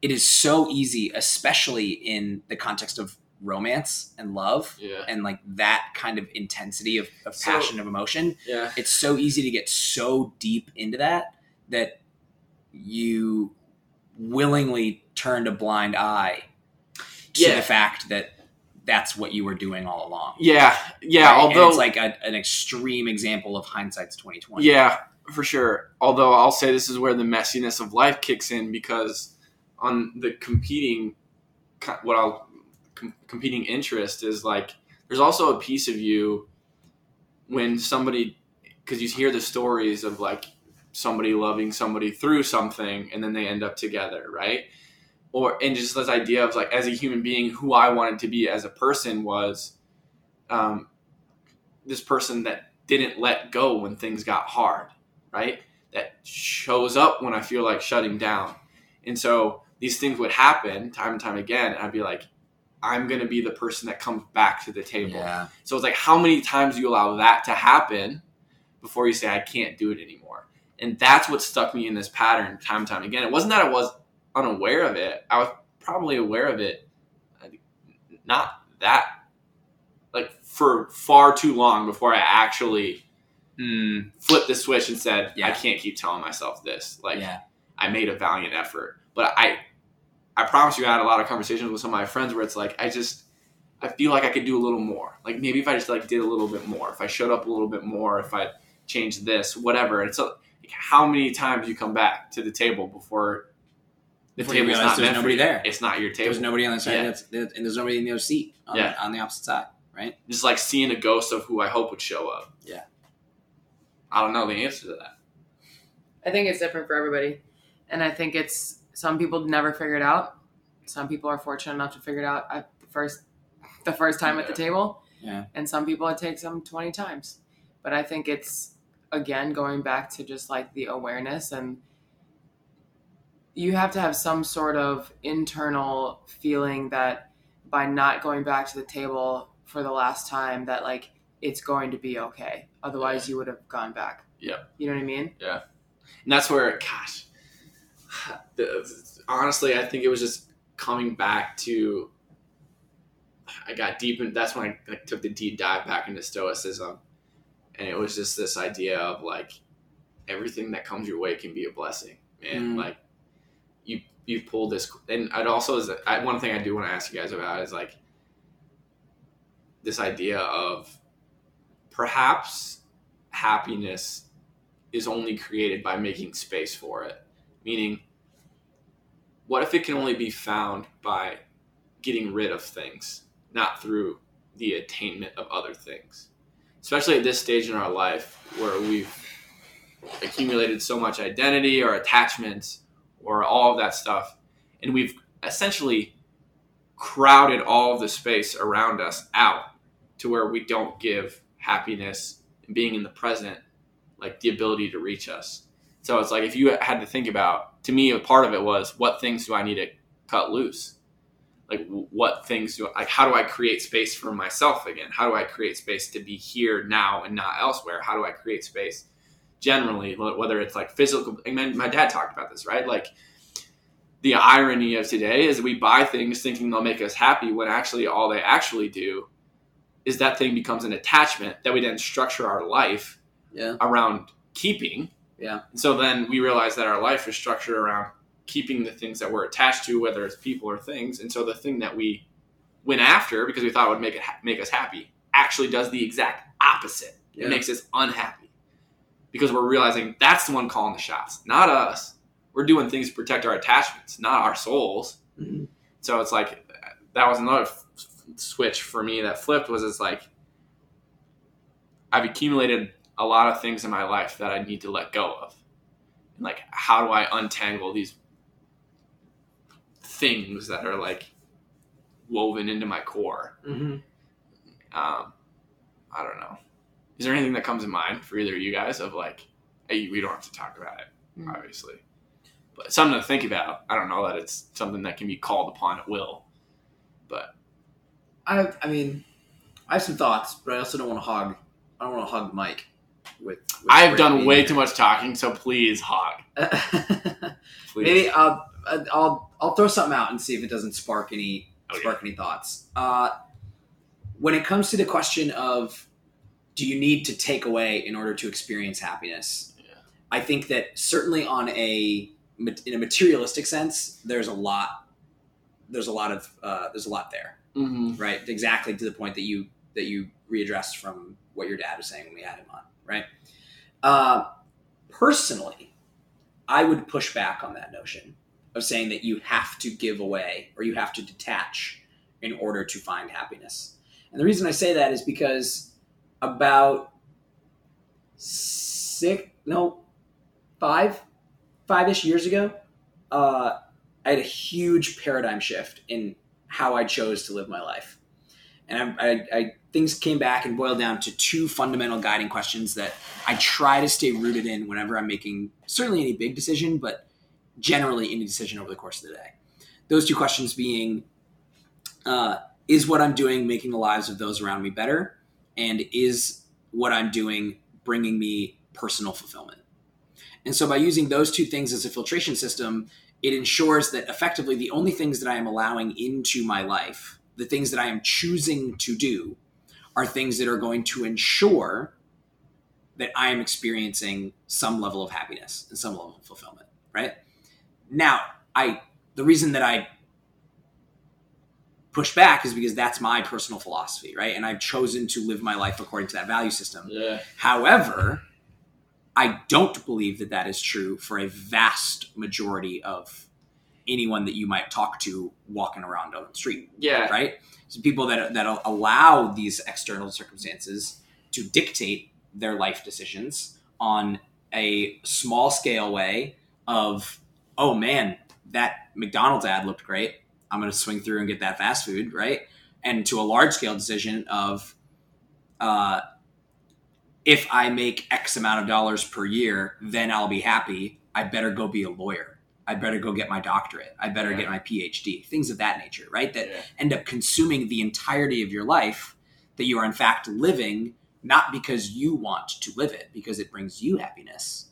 Speaker 2: it is so easy especially in the context of romance and love
Speaker 1: Yeah.
Speaker 2: and like that kind of intensity of, of
Speaker 1: So-
Speaker 2: passion of emotion
Speaker 1: Yeah.
Speaker 2: it's so easy to get so deep into that that you willingly turned a blind eye to
Speaker 1: Yeah.
Speaker 2: the fact that that's what you were doing all along
Speaker 1: Yeah. Yeah.
Speaker 2: right? And
Speaker 1: Although
Speaker 2: it's like a, an extreme example of hindsight's 2020
Speaker 1: Yeah, for sure. Although I'll say this is where the messiness of life kicks in because on the competing, what I'll com- competing interest is like there's also a piece of you when somebody because you hear the stories of like somebody loving somebody through something and then they end up together, right? Or and just this idea of like as a human being, who I wanted to be as a person was um, this person that didn't let go when things got hard, right? That shows up when I feel like shutting down. And so these things would happen time and time again. And I'd be like, I'm going to be the person that comes back to the table.
Speaker 2: yeah
Speaker 1: So it's like, how many times do you allow that to happen before you say, I can't do it anymore? And that's what stuck me in this pattern time and time again. It wasn't that I was unaware of it, I was probably aware of it, uh, not that, like for far too long before I actually
Speaker 2: Mm,
Speaker 1: flipped the switch and said, I can't keep telling myself this. Like,
Speaker 2: yeah
Speaker 1: I made a valiant effort. But I I promise you I had a lot of conversations with some of my friends where it's like I just I feel like I could do a little more. Like maybe if I just like did a little bit more, if I showed up a little bit more, if I changed this, whatever. It's so like, how many times you come back to the table before the
Speaker 2: Before you
Speaker 1: table's not
Speaker 2: there's nobody there.
Speaker 1: It's not your table.
Speaker 2: there's nobody on the side
Speaker 1: Yeah.
Speaker 2: that's, that, and there's nobody in the other seat on,
Speaker 1: Yeah.
Speaker 2: on the opposite side right
Speaker 1: Just like seeing a ghost of who I hope would show up.
Speaker 2: Yeah.
Speaker 1: I don't know the answer to that.
Speaker 3: I think it's different for everybody. And I think it's some people never figure it out. Some people are fortunate enough to figure it out at the first the first time at the table.
Speaker 2: Yeah.
Speaker 3: And some people it takes them 20 times. But I think it's again going back to just like the awareness and you have to have some sort of internal feeling that by not going back to the table for the last time that like it's going to be okay. Otherwise you would have gone back.
Speaker 1: Yeah.
Speaker 3: You know what I mean? Yeah.
Speaker 1: And that's where, gosh, honestly, I think it was just coming back to. I got deep in. That's when I like, took the deep dive back into Stoicism, and it was just this idea of like everything that comes your way can be a blessing, man.
Speaker 2: Mm.
Speaker 1: Like you, you've pulled this, and I'd also is I, one thing I do want to ask you guys about is like this idea of perhaps happiness is only created by making space for it. Meaning, what if it can only be found by getting rid of things, not through the attainment of other things? Especially at this stage in our life where we've accumulated so much identity or attachments or all of that stuff, and we've essentially crowded all of the space around us out to where we don't give happiness and being in the present like the ability to reach us. So it's like if you had to think about, to me, a part of it was what things do I need to cut loose? Like what things do I, like? How do I create space for myself again? How do I create space to be here now and not elsewhere? How do I create space generally, whether it's like physical? I mean, my dad talked about this, right? Like the irony of today is we buy things thinking they'll make us happy when actually all they actually do is that thing becomes an attachment that we then structure our life
Speaker 2: Yeah.
Speaker 1: around keeping.
Speaker 2: Yeah.
Speaker 1: And so then we realize that our life is structured around keeping the things that we're attached to, whether it's people or things. And so the thing that we went after because we thought it would make it ha- make us happy actually does the exact opposite.
Speaker 2: Yeah.
Speaker 1: It makes us unhappy because we're realizing that's the one calling the shots, not us. We're doing things to protect our attachments, not our souls.
Speaker 2: Mhm.
Speaker 1: So it's like that was another f- switch for me that flipped was it's like I've accumulated a lot of things in my life that I need to let go of. And like how do I untangle these things that are like woven into my core?
Speaker 2: Mm-hmm.
Speaker 1: Um, I don't know. Is there anything that comes to mind for either of you guys of like, hey, we don't have to talk about it,
Speaker 3: Mm.
Speaker 1: obviously, but something to think about. I don't know that it's something that can be called upon at will, but
Speaker 2: I, I mean, I have some thoughts, but I also don't want to hog. I don't want to hog the mic. With, with
Speaker 1: I have done way too much talking, so please, hog. Please.
Speaker 2: Maybe I'll, I'll I'll throw something out and see if it doesn't spark any
Speaker 1: Okay.
Speaker 2: spark any thoughts. Uh, when it comes to the question of do you need to take away in order to experience happiness?
Speaker 1: Yeah.
Speaker 2: I think that certainly on a in a materialistic sense, there's a lot. There's a lot of uh, there's a lot there,
Speaker 1: Mhm.
Speaker 2: right? Exactly to the point that you that you readdressed from what your dad was saying when we had him on, right? Uh, personally, I would push back on that notion of saying that you have to give away or you have to detach in order to find happiness. And the reason I say that is because about six, no, five, five ish years ago, uh, I had a huge paradigm shift in how I chose to live my life. And I, I, I things came back and boiled down to two fundamental guiding questions that I try to stay rooted in whenever I'm making certainly any big decision, but generally any decision over the course of the day. Those two questions being uh, is what I'm doing making the lives of those around me better? And is what I'm doing bringing me personal fulfillment? And so by using those two things as a filtration system, it ensures that effectively the only things that I am allowing into my life, the things that I am choosing to do, are things that are going to ensure that I am experiencing some level of happiness and some level of fulfillment, right? Now, I the reason that I push back is because that's my personal philosophy, right? And I've chosen to live my life according to that value system.
Speaker 1: Yeah.
Speaker 2: However, I don't believe that that is true for a vast majority of anyone that you might talk to walking around on the street
Speaker 1: Yeah.
Speaker 2: right? So people that that allow these external circumstances to dictate their life decisions on a small scale way of, oh man, that McDonald's ad looked great. I'm going to swing through and get that fast food, right? And to a large scale decision of, uh, if I make X amount of dollars per year, then I'll be happy. I better go be a lawyer. I better go get my doctorate. I better
Speaker 1: Yeah.
Speaker 2: get my PhD. Things of that nature, right? That
Speaker 1: Yeah.
Speaker 2: end up consuming the entirety of your life that you are in fact living not because you want to live it because it brings you happiness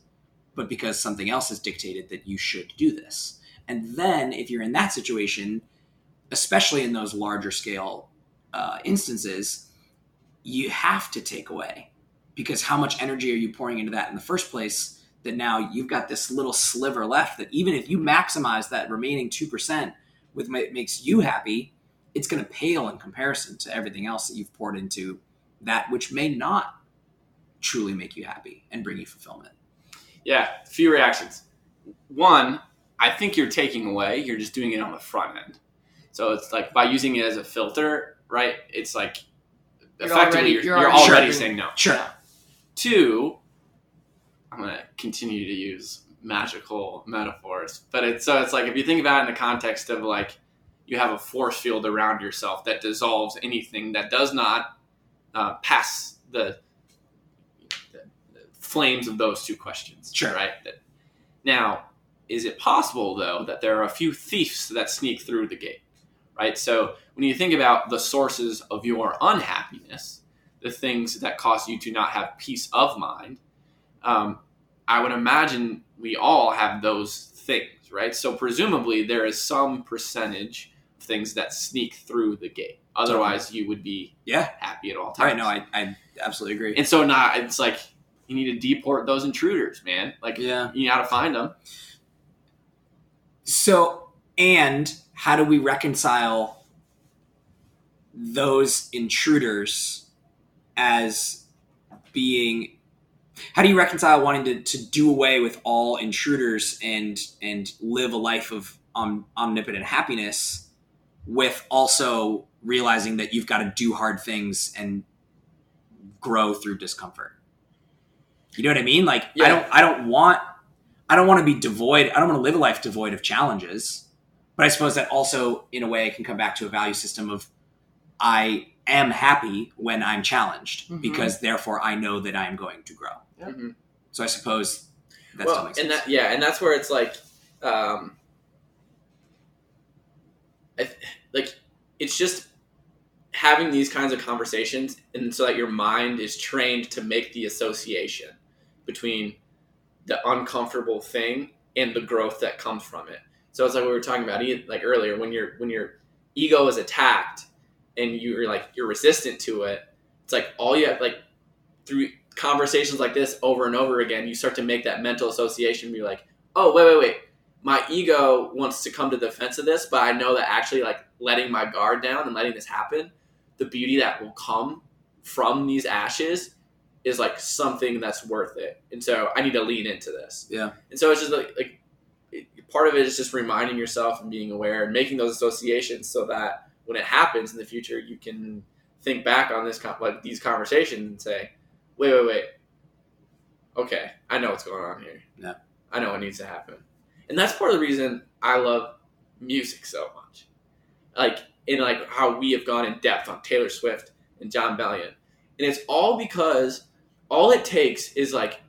Speaker 2: but because something else has dictated that you should do this and then if you're in that situation especially in those larger scale uh, instances you have to take away because how much energy are you pouring into that in the first place that now you've got this little sliver left that even if you maximize that remaining 2% with what makes you happy it's going to pale in comparison to everything else that you've poured into that which may not truly make you happy and bring you fulfillment.
Speaker 1: Yeah, a few reactions. One, I think you're taking away, you're just doing it on the front end. So it's like by using it as a filter, right? It's like
Speaker 3: You're
Speaker 1: effectively
Speaker 3: already-
Speaker 1: you're,
Speaker 3: you're
Speaker 1: you're
Speaker 3: already
Speaker 1: already
Speaker 3: sharpening-
Speaker 1: saying no.
Speaker 2: Sure.
Speaker 1: Two, I'm gonna continue to use magical metaphors, but it's so it's like if you think about it in the context of like you have a force field around yourself that dissolves anything that does not uh, past the, the flames of those two questions.
Speaker 2: Sure.
Speaker 1: Right. That- Now, is it possible though that there are a few thieves that sneak through the gate? Right. So when you think about the sources of your unhappiness, the things that cause you to not have peace of mind, um, I would imagine we all have those things, right? So presumably there is some percentage of things that sneak through the gate. Otherwise, you would be
Speaker 2: Yeah.
Speaker 1: happy at all times.
Speaker 2: right. No, I, I absolutely agree.
Speaker 1: and so now it's like you need to deport those intruders, man. Like
Speaker 2: yeah.
Speaker 1: you got to find them.
Speaker 2: So, and how do we reconcile those intruders as being? How do you reconcile wanting to, to do away with all intruders and and live a life of um, omnipotent happiness, with also realizing that you've got to do hard things and grow through discomfort? You know what I mean? Like I don't I don't want I don't want to be devoid. I don't want to live a life devoid of challenges. But I suppose that also, in a way, can come back to a value system of I am happy when I'm challenged
Speaker 3: Mhm.
Speaker 2: because therefore I know that I am going to grow.
Speaker 3: Yeah.
Speaker 1: Mhm.
Speaker 2: So I suppose that
Speaker 1: Well, and
Speaker 2: sense.
Speaker 1: that yeah, and that's where it's like, um, I th- like it's just having these kinds of conversations, and so that your mind is trained to make the association between the uncomfortable thing and the growth that comes from it. So it's like we were talking about like earlier when your when your ego is attacked and you're like you're resistant to it. It's like all you have like through conversations like this over and over again, you start to make that mental association. Be like, oh wait wait wait, my ego wants to come to the defense of this, but I know that actually like letting my guard down and letting this happen, the beauty that will come from these ashes is like something that's worth it. And so I need to lean into this.
Speaker 2: Yeah.
Speaker 1: And so it's just like, like it, part of it is just reminding yourself and being aware and making those associations so that when it happens in the future, you can think back on this like these conversations and say, wait, wait, wait. Okay, I know what's going on here.
Speaker 2: Yeah.
Speaker 1: I know what needs to happen. And that's part of the reason I love music so much. Like in like how we have gone in depth on Taylor Swift and Jon Bellion. And it's all because all it takes is like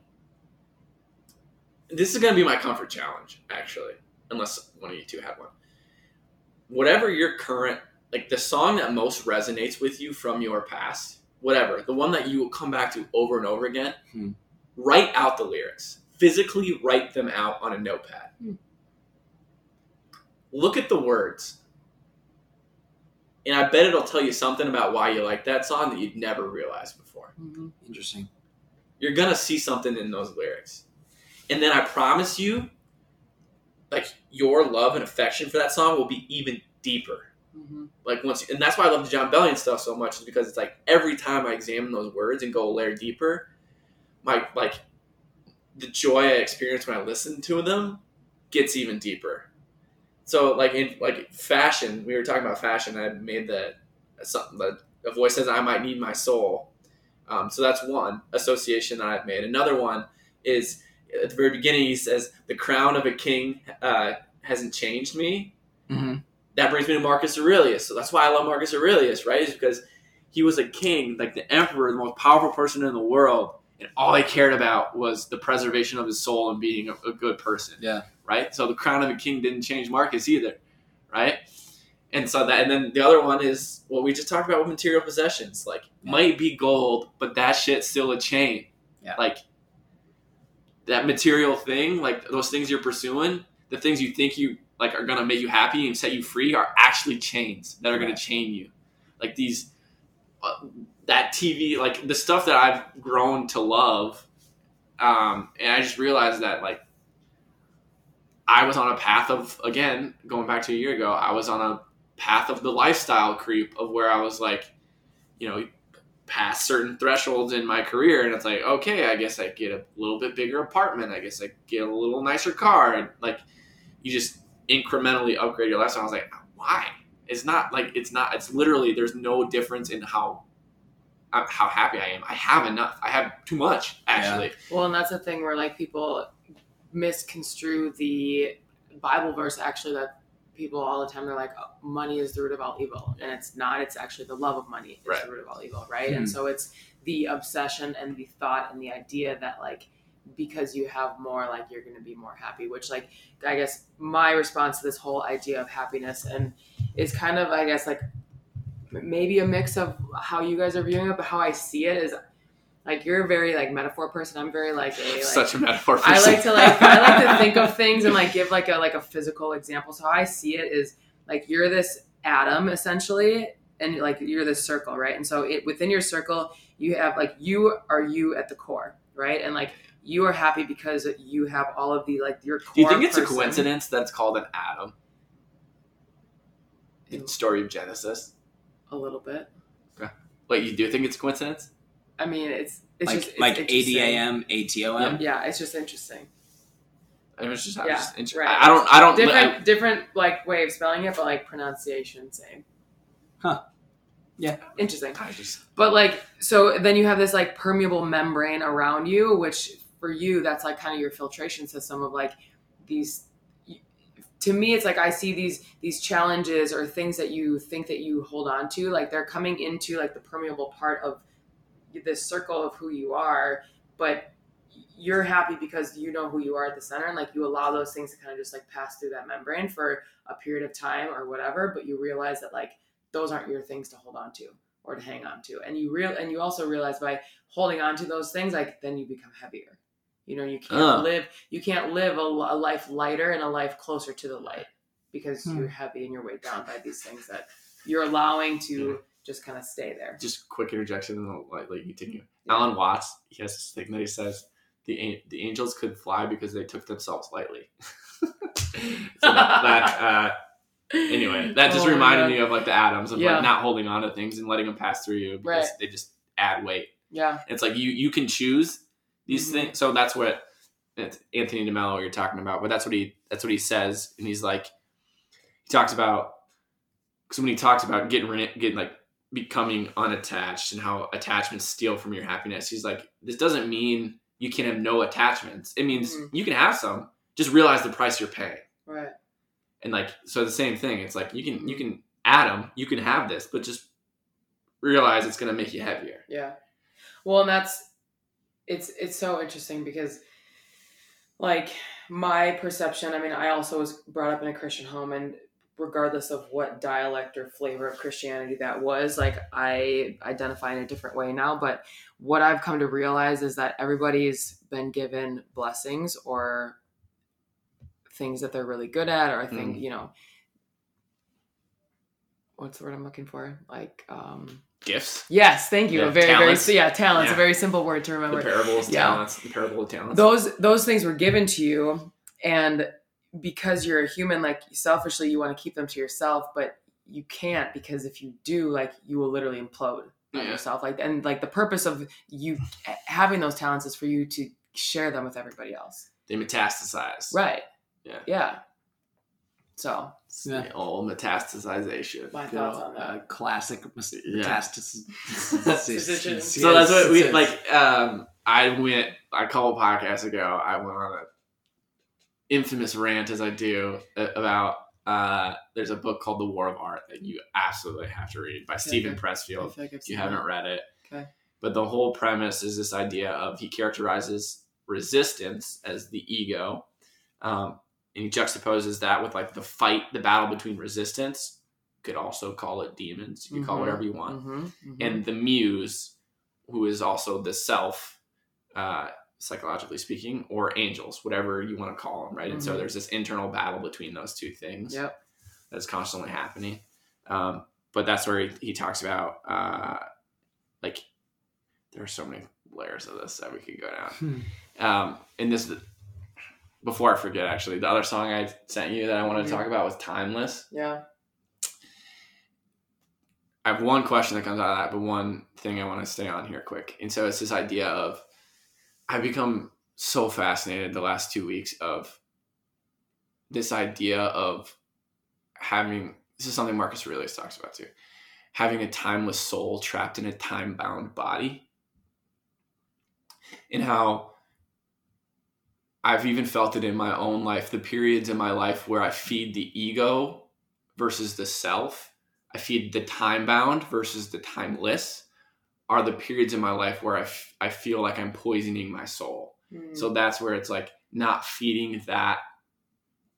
Speaker 1: this is going to be my comfort challenge actually unless one of you two have one whatever your current like the song that most resonates with you from your past whatever the one that you will come back to over and over again
Speaker 2: Hmm.
Speaker 1: write out the lyrics physically write them out on a notepad
Speaker 3: Hmm.
Speaker 1: look at the words and i bet it'll tell you something about why you like that song that you'd never realized before
Speaker 3: Mhm.
Speaker 2: Interesting.
Speaker 1: you're gonna see something in those lyrics. And then I promise you, like your love and affection for that song will be even deeper.
Speaker 3: Mhm.
Speaker 1: Like once, and that's why I love the Jon Bellion stuff so much, is because it's like every time I examine those words and go a layer deeper, my like the joy I experience when I listen to them gets even deeper. So like in like fashion, we were talking about fashion. I made the something the a voice says I might need my soul. Um, so that's one association that I've made. Another one is at the very beginning. He says, "The crown of a king uh, hasn't changed me."
Speaker 2: Mm-hmm.
Speaker 1: That brings me to Marcus Aurelius. So that's why I love Marcus Aurelius, right? Is because he was a king, like the emperor, the most powerful person in the world, and all he cared about was the preservation of his soul and being a, a good person.
Speaker 2: Yeah.
Speaker 1: Right. So the crown of a king didn't change Marcus either, right? And so that, and then the other one is what we just talked about with material possessions. Like,
Speaker 2: Yeah.
Speaker 1: might be gold, but that shit's still a chain.
Speaker 2: Yeah.
Speaker 1: Like, that material thing, like those things you're pursuing, the things you think you like are gonna make you happy and set you free are actually chains that are gonna chain you. Like these, uh, that TV, like the stuff that I've grown to love, um, and I just realized that like I was on a path of again going back to a year ago. I was on a path of the lifestyle creep of where I was like, you know, past certain thresholds in my career, and it's like, okay, I guess I get a little bit bigger apartment. I guess I get a little nicer car, and like you just incrementally upgrade your lifestyle. I was like, why? It's not like it's not. It's literally there's no difference in how uh, how happy I am. I have enough. I have too much actually.
Speaker 3: Well, and that's the thing where like people misconstrue the Bible verse actually that people all the time they're like oh, money is the root of all evil and it's not it's actually the love of money is
Speaker 1: Right.
Speaker 3: the root of all evil right
Speaker 2: Hmm.
Speaker 3: and so it's the obsession and the thought and the idea that like because you have more like you're going to be more happy which like i guess my response to this whole idea of happiness and is kind of i guess like maybe a mix of how you guys are viewing it but how i see it is like you're a very like metaphor person i'm very like a like
Speaker 1: Such a metaphor. For
Speaker 3: I like to like I like to think of things and like give like a like a physical example. So how I see it is like you're this atom essentially and like you're this circle, right? And so it within your circle you have like you are you at the core, right? And like you are happy because you have all of the like your core
Speaker 1: Do you think it's a
Speaker 3: person-
Speaker 1: coincidence that's called an atom? In the story of Genesis.
Speaker 3: a little bit.
Speaker 1: Wait, you do think it's a coincidence?
Speaker 3: I mean, it's it's
Speaker 2: like
Speaker 3: just it's
Speaker 2: like. ADAM, ATOM.
Speaker 3: Yeah, it's just interesting.
Speaker 1: I was just, I,
Speaker 3: Yeah,
Speaker 1: just inter-
Speaker 3: right.
Speaker 1: I don't. I don't.
Speaker 3: Different
Speaker 1: I-
Speaker 3: different like way of spelling it, but like pronunciation same.
Speaker 2: Huh. Yeah.
Speaker 3: Interesting.
Speaker 1: I just
Speaker 3: But like, so then you have this like permeable membrane around you, which for you, that's like kind of your filtration system of like these. To me, it's like I see these these challenges or things that you think that you hold on to, like they're coming into like the permeable part of this circle of who you are, but you're happy because you know who you are at the center, and like you allow those things to kind of just like pass through that membrane for a period of time or whatever. But you realize that like those aren't your things to hold on to or to hang on to. And you real and you also realize by holding on to those things, like then you become heavier. You know, you can't
Speaker 1: Uh.
Speaker 3: live you can't live a, a life lighter and a life closer to the light because
Speaker 2: Hmm.
Speaker 3: you're heavy and you're weighed down by these things that you're allowing to just kind of stay there.
Speaker 1: just quick interjection and I'll like, like continue.
Speaker 3: Yeah.
Speaker 1: Alan Watts, he has this thing that he says the the angels could fly because they took themselves lightly. so that, that uh, anyway, that just
Speaker 3: Oh
Speaker 1: reminded
Speaker 3: God.
Speaker 1: me of like the atoms of
Speaker 3: Yeah.
Speaker 1: like not holding on to things and letting them pass through you because
Speaker 3: Right.
Speaker 1: they just add weight.
Speaker 3: Yeah.
Speaker 1: It's like you you can choose these
Speaker 3: Mhm.
Speaker 1: things. So that's what Anthony DeMello you're talking about. But that's what he that's what he says, and he's like he talks about because when he talks about getting getting like becoming unattached and how attachments steal from your happiness, he's like this doesn't mean you can have no attachments. It means
Speaker 3: Mhm.
Speaker 1: you can have some. Just realize the price you're paying.
Speaker 3: Right.
Speaker 1: And like so the same thing. It's like you can you can add them. You can have this, but just realize it's gonna make you heavier.
Speaker 3: Yeah. Well, and that's it's it's so interesting because like my perception, I mean, I also was brought up in a Christian home and regardless of what dialect or flavor of Christianity that was, like I identify in a different way now, but what I've come to realize is that everybody's been given blessings or things that they're really good at or I think,
Speaker 1: Mm.
Speaker 3: you know, what's the word I'm looking for? Like um
Speaker 1: Gifts.
Speaker 3: Yes, thank you.
Speaker 1: Yeah,
Speaker 3: a very,
Speaker 1: talents.
Speaker 3: very, yeah, talents.
Speaker 1: Yeah.
Speaker 3: A very simple word to
Speaker 1: The
Speaker 3: remember.
Speaker 1: parables,
Speaker 3: Yeah.
Speaker 1: talents, the parable of talents.
Speaker 3: Those those things were given to you, and because you're a human, like selfishly, you want to keep them to yourself, but you can't because if you do, like, you will literally implode on
Speaker 1: Yeah.
Speaker 3: yourself. Like, and like the purpose of you having those talents is for you to share them with everybody else.
Speaker 1: They metastasize.
Speaker 3: Right.
Speaker 1: Yeah.
Speaker 3: Yeah. So
Speaker 2: Yeah.
Speaker 1: the old metastasization.
Speaker 3: my thoughts
Speaker 2: old,
Speaker 3: on that.
Speaker 2: uh, classic mis-
Speaker 1: Yeah.
Speaker 2: metastasis.
Speaker 1: So that's what we like. Um, I went a couple podcasts ago. I went on a infamous rant, as I do, about. Uh, there's a book called The War of Art that you absolutely have to read by Steven
Speaker 3: okay.
Speaker 1: Pressfield.
Speaker 3: like
Speaker 1: If you haven't
Speaker 3: that.
Speaker 1: read it,
Speaker 3: Okay.
Speaker 1: But the whole premise is this idea of he characterizes resistance as the ego, um, and he juxtaposes that with like the fight, the battle between resistance. Could also call it demons. You can call it whatever you want
Speaker 3: Mhm, mhm.
Speaker 1: and the muse, who is also the self, uh, psychologically speaking, or angels, whatever you want to call them, right? And so
Speaker 3: Mhm.
Speaker 1: there's this internal battle between those two things
Speaker 3: Yep.
Speaker 1: that's constantly happening. Um, but that's where he, he talks about, uh, like, there are so many layers of this that we could go down.
Speaker 2: Hmm.
Speaker 1: Um, and this, before I forget, actually, the other song I sent you that I wanted to
Speaker 3: Mhm.
Speaker 1: talk about was Timeless.
Speaker 3: Yeah.
Speaker 1: I have one question that comes out of that, but one thing I want to stay on here quick. And so it's this idea of I've become so fascinated the last two weeks of this idea of having this is something Marcus Aurelius talks about too. Having a timeless soul trapped in a time bound body. And how I've even felt it in my own life, the periods in my life where I feed the ego versus the self. I feed the time bound versus the timeless are the periods in my life where I, f- I feel like I'm poisoning my soul.
Speaker 3: Mm.
Speaker 1: So that's where it's like not feeding that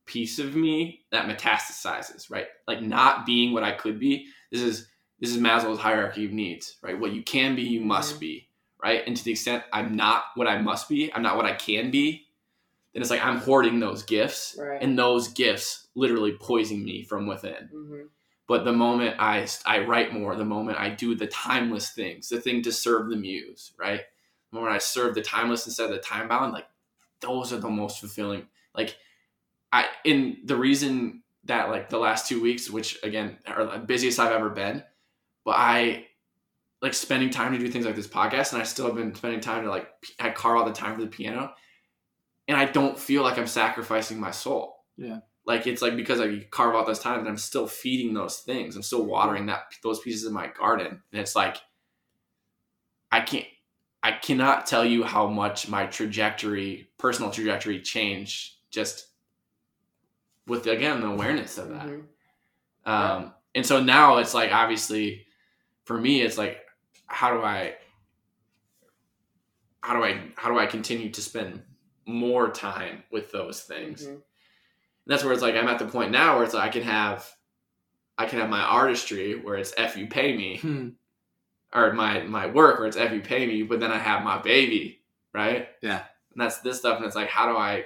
Speaker 1: piece of me that metastasizes, right? Like not being what I could be. This is this is Maslow's hierarchy of needs, right? What you can be, you must
Speaker 3: Mhm.
Speaker 1: be, right? And to the extent I'm not what I must be, I'm not what I can be, then it's like I'm hoarding those gifts,
Speaker 3: right.
Speaker 1: and those gifts literally poison me from within.
Speaker 3: Mhm.
Speaker 1: But the moment I I write more, the moment I do the timeless things, the thing to serve the muse, right? The moment I serve the timeless instead of the time bound, like those are the most fulfilling. Like I in the reason that like the last two weeks, which again are the busiest I've ever been, but I like spending time to do things like this podcast, and I still have been spending time to like I carve out the time for the piano, and I don't feel like I'm sacrificing my soul.
Speaker 2: Yeah.
Speaker 1: Like it's like because I carve out this time and I'm still feeding those things. I'm still watering that those pieces of my garden. And it's like I can't I cannot tell you how much my trajectory, personal trajectory changed just with again the awareness of that.
Speaker 3: Mhm.
Speaker 1: Um and so now it's like obviously for me it's like how do I how do I how do I continue to spend more time with those things?
Speaker 3: Mhm.
Speaker 1: And that's where it's like I'm at the point now where it's like I can have I can have my artistry where it's F you pay me
Speaker 2: Hmm.
Speaker 1: or my my work where it's F you pay me, but then I have my baby, right?
Speaker 2: Yeah.
Speaker 1: And that's this stuff and it's like how do I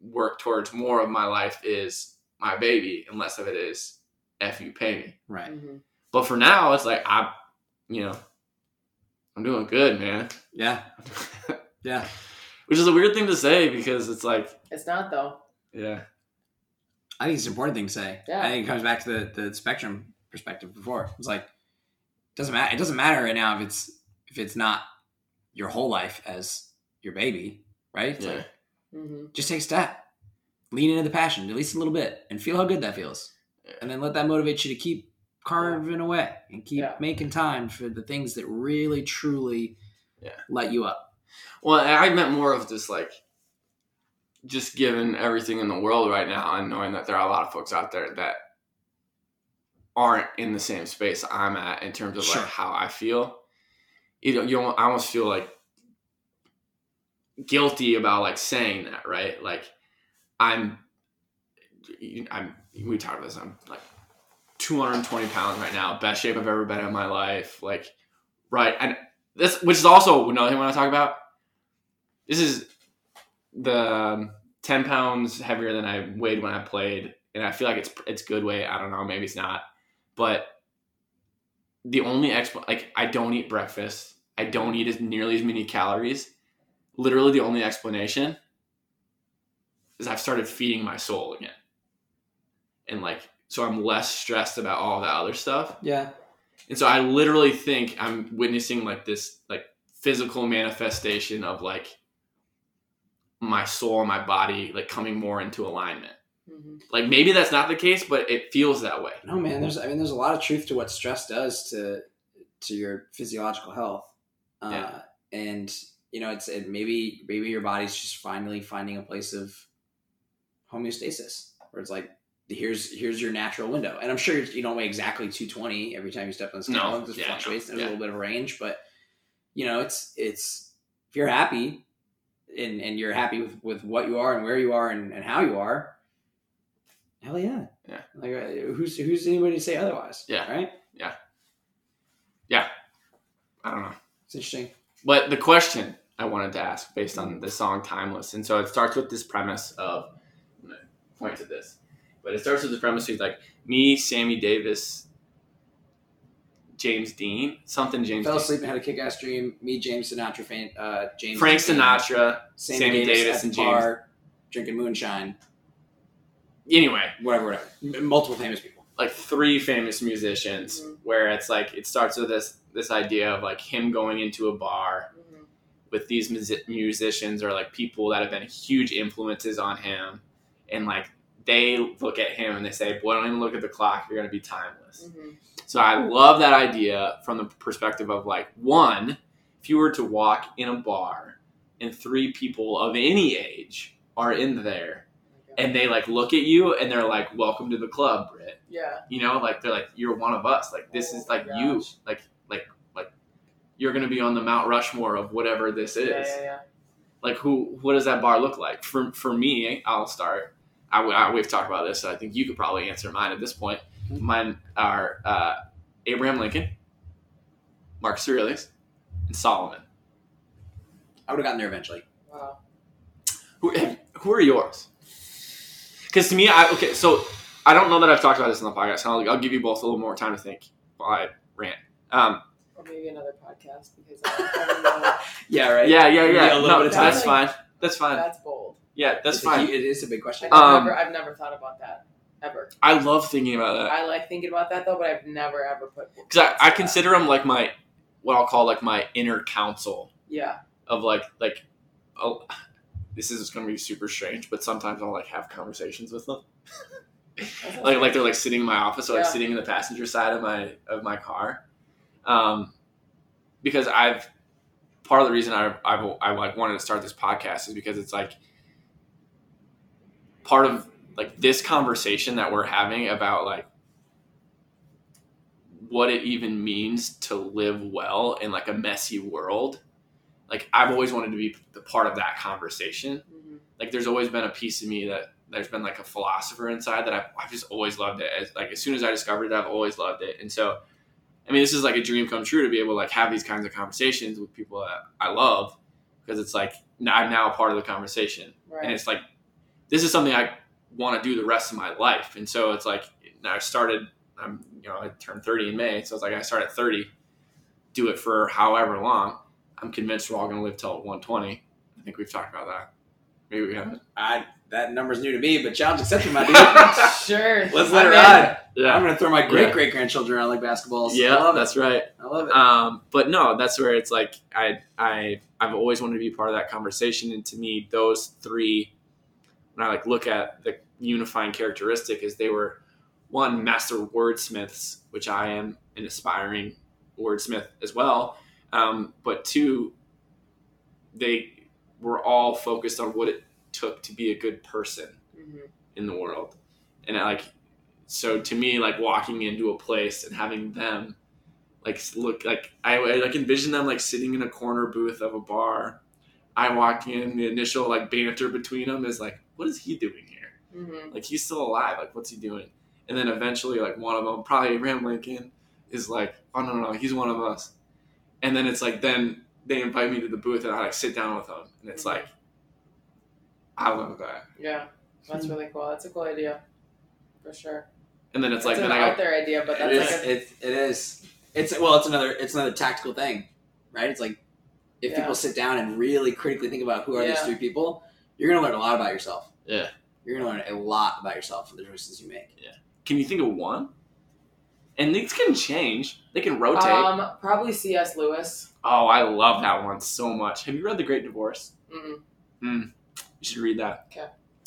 Speaker 1: work towards more of my life is my baby and less of it is F you pay me.
Speaker 2: Right.
Speaker 3: Mhm.
Speaker 1: But for now it's like I you know I'm doing good, man.
Speaker 2: Yeah. Yeah.
Speaker 1: Which is a weird thing to say because it's like
Speaker 3: It's not though.
Speaker 1: yeah.
Speaker 2: I think it's an important thing to say.
Speaker 3: Yeah.
Speaker 2: I think it comes back to the, the spectrum perspective before. It's like it doesn't matter. It doesn't matter right now if it's if it's not your whole life as your baby, right? It's
Speaker 1: Yeah.
Speaker 2: like
Speaker 3: hmm
Speaker 2: just take a step, lean into the passion at least a little bit, and feel how good that feels, and then let that motivate you to keep carving away and keep
Speaker 3: Yeah.
Speaker 2: making time for the things that really truly
Speaker 1: Yeah.
Speaker 2: light you up.
Speaker 1: Well, I meant more of just like, just given everything in the world right now, and knowing that there are a lot of folks out there that aren't in the same space I'm at in terms of
Speaker 2: Sure.
Speaker 1: like how I feel. You know, you I almost feel like guilty about like saying that, right? Like, I'm, I'm. We talked about this. I'm like 220 pounds right now, best shape I've ever been in my life. Like, right, and this, which is also another thing I want to talk about. This is the um, 10 pounds heavier than I weighed when I played, and I feel like it's it's good weight. I don't know, maybe it's not, but the only exp like I don't eat breakfast. I don't eat as nearly as many calories. Literally, the only explanation is I've started feeding my soul again, and like so I'm less stressed about all that other stuff.
Speaker 2: Yeah.
Speaker 1: And so I literally think I'm witnessing like this like physical manifestation of like my soul and my body like coming more into alignment.
Speaker 3: hmm
Speaker 1: Like maybe that's not the case, but it feels that way.
Speaker 2: No, man. There's, I mean, there's a lot of truth to what stress does to to your physiological health. Uh,
Speaker 1: Yeah.
Speaker 2: And you know, it's it maybe maybe your body's just finally finding a place of homeostasis, where it's like here's here's your natural window. And I'm sure you don't weigh exactly 220 every time you step on the scale.
Speaker 1: No.
Speaker 2: It just
Speaker 1: Yeah,
Speaker 2: fluctuates.
Speaker 1: no.
Speaker 2: There's
Speaker 1: Yeah.
Speaker 2: a little bit of range, but you know, it's it's if you're happy and and you're happy with with what you are and where you are and, and how you are, hell yeah,
Speaker 1: Yeah.
Speaker 2: Like uh, who's who's anybody to say otherwise?
Speaker 1: Yeah.
Speaker 2: right. Yeah. Yeah.
Speaker 1: I don't know.
Speaker 2: It's interesting.
Speaker 1: But the question I wanted to ask based on the song Timeless. And so it starts with this premise of I'm point to this. But it starts with the premise of like me, Sammy Davis, James Dean, something James
Speaker 2: Fell
Speaker 1: Dean.
Speaker 2: asleep and had a kick-ass dream. Me, James Sinatra, fan, uh, James
Speaker 1: Frank
Speaker 2: Dean,
Speaker 1: Sinatra.
Speaker 2: Sammy,
Speaker 1: Sammy
Speaker 2: Davis,
Speaker 1: Davis and James-
Speaker 2: bar, drinking moonshine,
Speaker 1: Anyway,
Speaker 2: whatever, whatever. Multiple famous people.
Speaker 1: like three famous musicians
Speaker 3: Mhm.
Speaker 1: where it's like it starts with this this idea of like him going into a bar
Speaker 3: hmm
Speaker 1: with these musi- musicians or like people that have been huge influences on him and like they look at him and they say boy don't even look at the clock you're going to be timeless
Speaker 3: hmm
Speaker 1: so i love that idea from the perspective of like one if you were to walk in a bar and three people of any age are in there and they like look at you and they're like, "Welcome to the club, Brit."
Speaker 3: Yeah.
Speaker 1: You know, like they're like, "You're one of us. Like this
Speaker 3: Oh
Speaker 1: is like
Speaker 3: my
Speaker 1: you. Like like like you're gonna be on the Mount Rushmore of whatever this is."
Speaker 3: Yeah, yeah, yeah.
Speaker 1: Like who? What does that bar look like? For for me, I'll start. I, I- we've talked about this. So I think you could probably answer mine at this point. Mine are uh, Abraham Lincoln, Marcus Aurelius, and Solomon.
Speaker 2: I would have gotten there eventually.
Speaker 3: Wow.
Speaker 1: Who who are yours? Because to me, I okay. So I don't know that I've talked about this in the podcast. and I'll, I'll give you both a little more time to think while I rant. Um,
Speaker 3: Or maybe another podcast because I don't know.
Speaker 2: Yeah, right.
Speaker 1: yeah, yeah,
Speaker 2: Give
Speaker 1: yeah.
Speaker 2: a little
Speaker 1: No,
Speaker 2: bit of time.
Speaker 1: that's fine. That's fine.
Speaker 3: That's bold.
Speaker 1: Yeah, that's
Speaker 2: It's a
Speaker 1: fine.
Speaker 2: hu- it is a big question.
Speaker 3: I've
Speaker 1: Um,
Speaker 3: never, I've never thought about that ever.
Speaker 1: I love thinking about that.
Speaker 3: I like thinking about that though, but I've never ever put.
Speaker 1: because I, I
Speaker 3: thoughts that.
Speaker 1: consider them like my what I'll call like my inner counsel
Speaker 3: Yeah.
Speaker 1: of like like oh this is going to be super strange but sometimes I'll like have conversations with them like like they're like sitting in my office or like
Speaker 3: Yeah.
Speaker 1: sitting in the passenger side of my of my car um because I've part of the reason I I've, I like wanted to start this podcast is because it's like part of like this conversation that we're having about like what it even means to live well in like a messy world like i've always wanted to be the part of that conversation.
Speaker 3: Mhm.
Speaker 1: like there's always been a piece of me that there's been like a philosopher inside that I've, I've just always loved it. As like as soon as i discovered it i've always loved it. And so i mean this is like a dream come true to be able to like have these kinds of conversations with people that i love because it's like i'm now a part of the conversation. And it's like this is something I want to do the rest of my life. And so it's like I started. I'm you know I turned 30 in May, so it's like I start at 30, do it for however long. I'm convinced we're all going to live till 120. I think we've talked about that. Maybe we haven't.
Speaker 2: I, that number's new to me, but challenge accepted, my dude.
Speaker 3: sure.
Speaker 2: Let's let
Speaker 3: I'm
Speaker 2: it
Speaker 3: in.
Speaker 2: ride. I'm gonna throw my
Speaker 1: Yeah.
Speaker 2: great great grandchildren around like basketballs. I
Speaker 1: yeah,
Speaker 2: love it.
Speaker 1: that's right.
Speaker 2: I love it.
Speaker 1: Um, but no, that's where it's like I I I've always wanted to be part of that conversation, and to me, those three, when I like look at the unifying characteristic, is they were one master wordsmiths, which I am an aspiring wordsmith as well, um, but two, they were all focused on what it took to be a good person
Speaker 3: Mhm.
Speaker 1: in the world. And I, like, so to me, like walking into a place and having them like look like I, I like envision them like sitting in a corner booth of a bar. I walk in, the initial like banter between them is like, what is he doing here?
Speaker 3: Mhm.
Speaker 1: Like he's still alive. Like what's he doing? And then eventually, like one of them, probably Abraham Lincoln, is like, oh no no, no he's one of us. And then it's like then they invite me to the booth and I like sit down with them, and it's
Speaker 3: Mhm.
Speaker 1: like, I love that.
Speaker 3: Yeah. That's really cool. That's a cool idea. For sure.
Speaker 1: And then it's like
Speaker 3: It's
Speaker 1: then
Speaker 3: an
Speaker 1: I
Speaker 3: out
Speaker 1: got
Speaker 3: there idea, but that's
Speaker 2: is.
Speaker 3: like a
Speaker 2: it, it is. It's well. It's another. It's another tactical thing, right? It's like if
Speaker 3: Yeah.
Speaker 2: people sit down and really critically think about who are these three people, you're gonna learn a lot about yourself.
Speaker 1: Yeah.
Speaker 2: You're gonna learn a lot about yourself from the choices you make. Yeah.
Speaker 1: Can you think of one? And these can change. They can rotate.
Speaker 3: um probably C.S. Lewis.
Speaker 1: oh, I love that one so much. Have you read The Great Divorce?
Speaker 3: Mm-hmm.
Speaker 1: You should read that.
Speaker 3: Okay.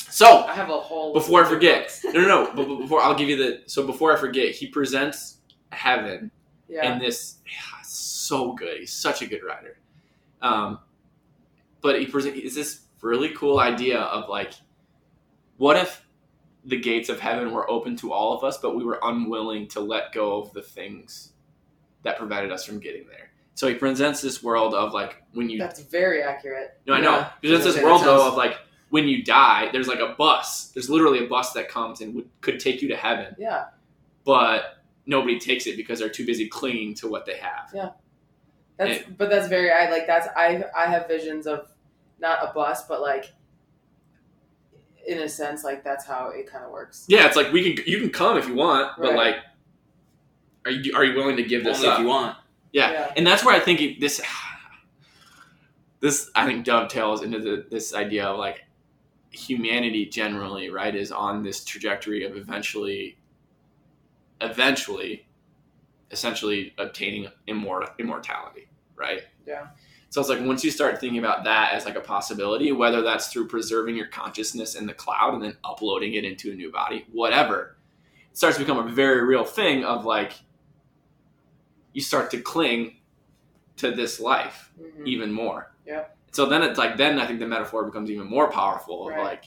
Speaker 1: So
Speaker 3: I have a whole.
Speaker 1: before I forget, no, no, no. But but before I'll give you the. So before I forget, he presents heaven
Speaker 3: Yeah.
Speaker 1: and this so good. He's such a good writer. Um, but he presents. is this really cool idea of like, what if the gates of heaven were open to all of us, but we were unwilling to let go of the things that prevented us from getting there. So he presents this world of like when you
Speaker 3: That's very accurate.
Speaker 1: no, I know.
Speaker 2: Yeah.
Speaker 1: Because it's this world though of like when you die, there's like a bus. There's literally a bus that comes and would, could take you to heaven,
Speaker 3: Yeah.
Speaker 1: but nobody takes it because they're too busy clinging to what they have. Yeah.
Speaker 3: That's but that's very I like that's I I have visions of not a bus but like in a sense like that's how it kind of works.
Speaker 1: Yeah, it's like we can you can come if you want, but
Speaker 3: Right.
Speaker 1: like, are you are you willing to give this
Speaker 2: Only
Speaker 1: up?
Speaker 2: if you want.
Speaker 1: Yeah.
Speaker 3: Yeah.
Speaker 1: and that's where I think it, this this I think dovetails into the, this idea of like humanity generally right is on this trajectory of eventually eventually essentially obtaining immort- immortality right
Speaker 3: Yeah.
Speaker 1: So it's like once you start thinking about that as like a possibility whether that's through preserving your consciousness in the cloud and then uploading it into a new body whatever it starts to become a very real thing of like you start to cling to this life
Speaker 3: Mhm.
Speaker 1: even more.
Speaker 3: Yeah.
Speaker 1: So then it's like then I think the metaphor becomes even more powerful of
Speaker 3: Right.
Speaker 1: like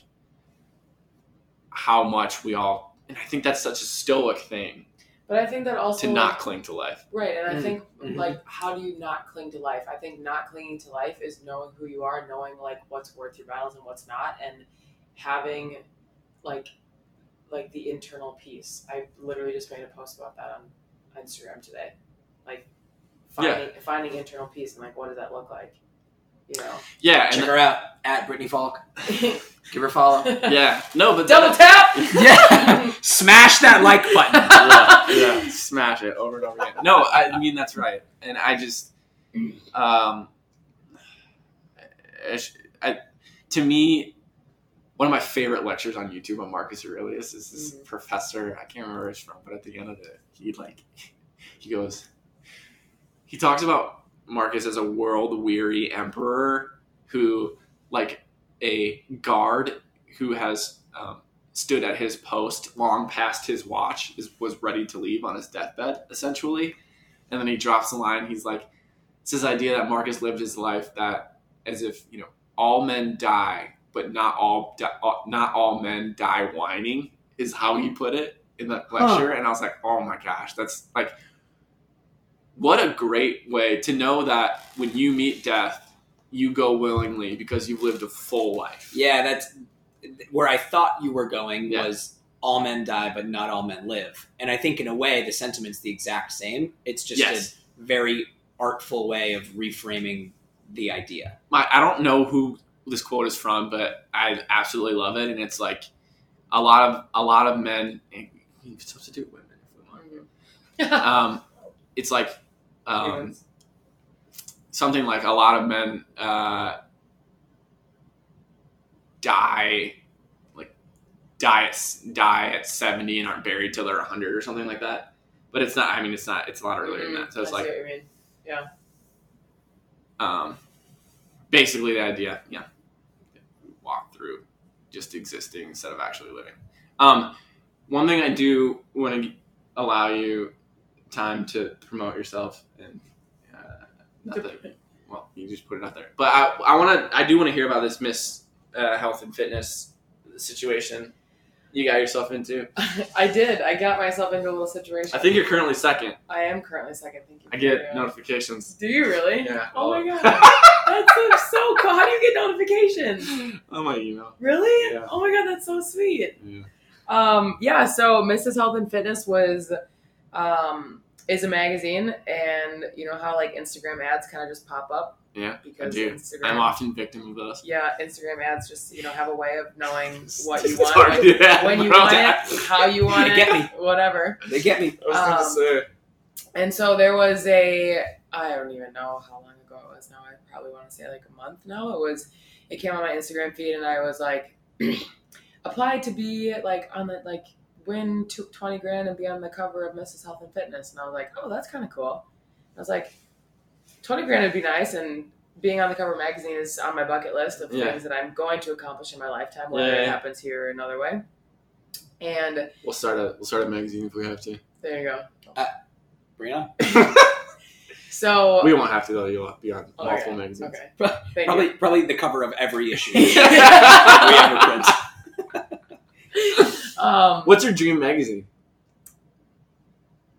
Speaker 1: how much we all and I think that's such a stoic thing
Speaker 3: But I think that also
Speaker 1: to not cling to life.
Speaker 3: Right, and I
Speaker 2: Mm.
Speaker 3: think
Speaker 2: Mhm.
Speaker 3: like how do you not cling to life? I think not clinging to life is knowing who you are, knowing like what's worth your battles and what's not, and having like like the internal peace. I literally just made a post about that on Instagram today. Like finding finding internal peace and like what does that look like? You know.
Speaker 1: Yeah,
Speaker 2: Check
Speaker 1: and
Speaker 2: her out at Brittany Falk. Give her a follow.
Speaker 1: yeah, no, but
Speaker 3: Double
Speaker 1: that-
Speaker 3: tap.
Speaker 2: yeah, smash that like button.
Speaker 1: yeah, yeah, smash it over and over again. No, I mean that's right, and I just, um, I, I- to me, one of my favorite lectures on YouTube on Marcus Aurelius is this
Speaker 3: Mhm.
Speaker 1: professor. I can't remember where he's from, but at the end of it, he like, he goes, he talks about Marcus as a world weary emperor who, like, a guard who has um, stood at his post long past his watch is was ready to leave on his deathbed essentially. And then he drops the line. He's like it's this idea that marcus lived his life that as if you know all men die but not all di- all- not all men die whining is how he put it in that lecture. And i was like oh my gosh that's like what a great way to know that when you meet death you go willingly because you've lived a full life
Speaker 2: Yeah, that's where I thought you were going
Speaker 1: Yeah.
Speaker 2: was all men die, but not all men live. And I think in a way the sentiment's the exact same. It's just
Speaker 1: Yes.
Speaker 2: a very artful way of reframing the idea.
Speaker 1: my I don't know who this quote is from, but I absolutely love it, and it's like a lot of a lot of men. And we can substitute women if we want. Um, it's like um, something like a lot of men uh, die like die at die at seventy and aren't buried till they're hundred or something like that. But it's not. I mean, it's not. It's a lot earlier than that. So it's
Speaker 3: Mm-hmm. I
Speaker 1: like
Speaker 3: what you mean.
Speaker 1: um, basically the idea yeah walk through just existing instead of actually living um, one thing i do want to allow you time to promote yourself and uh, not that, well you just put it out there but i, I want to i do want to hear about this miss uh, health and fitness situation you got yourself into
Speaker 3: I did. I got myself into a little situation.
Speaker 1: i think you're currently second
Speaker 3: I am currently second. Thank you.
Speaker 1: i get
Speaker 3: Yeah.
Speaker 1: notifications
Speaker 3: Do you really?
Speaker 1: yeah
Speaker 3: Oh my god, that's so, so cool. How do you get notifications?
Speaker 1: On my email
Speaker 3: Really?
Speaker 1: Yeah.
Speaker 3: Oh my god, that's so sweet.
Speaker 1: yeah.
Speaker 3: Um, yeah. So Mrs. Health and Fitness was, um, is a magazine, and you know how like Instagram ads kind of just pop up.
Speaker 1: Yeah,
Speaker 3: Because
Speaker 1: do.
Speaker 3: Instagram.
Speaker 1: i'm often victim of those
Speaker 3: Yeah, Instagram ads just you know have a way of knowing what you want,
Speaker 1: hard to
Speaker 3: when,
Speaker 1: that,
Speaker 3: when you
Speaker 1: bro.
Speaker 3: want it, how you want
Speaker 2: They
Speaker 3: it,
Speaker 2: get me.
Speaker 3: whatever.
Speaker 2: They get me.
Speaker 1: I was gonna
Speaker 3: Um,
Speaker 1: say.
Speaker 3: And so there was a I don't even know how long ago it was now. I probably want to say like a month now. It was it came on my Instagram feed and I was like applied to be like on the like win two- 20 grand and be on the cover of Mrs. Health and Fitness and I was like, "Oh, that's kind of cool." I was like 20 grand would be nice and being on the cover of magazine is on my bucket list of
Speaker 1: Yeah.
Speaker 3: things that I'm going to accomplish in my lifetime whether
Speaker 1: Yeah,
Speaker 3: it happens here or another way. And
Speaker 1: We'll start a we'll start a magazine if we have to.
Speaker 3: there you go.
Speaker 2: Bring it on.
Speaker 3: So
Speaker 1: We won't have to though. You'll be on
Speaker 3: Okay,
Speaker 1: multiple magazines.
Speaker 3: Okay. Thank
Speaker 2: Probably,
Speaker 3: you.
Speaker 2: probably the cover of every issue.
Speaker 1: we
Speaker 2: ever print.
Speaker 3: Um,
Speaker 1: What's your dream magazine?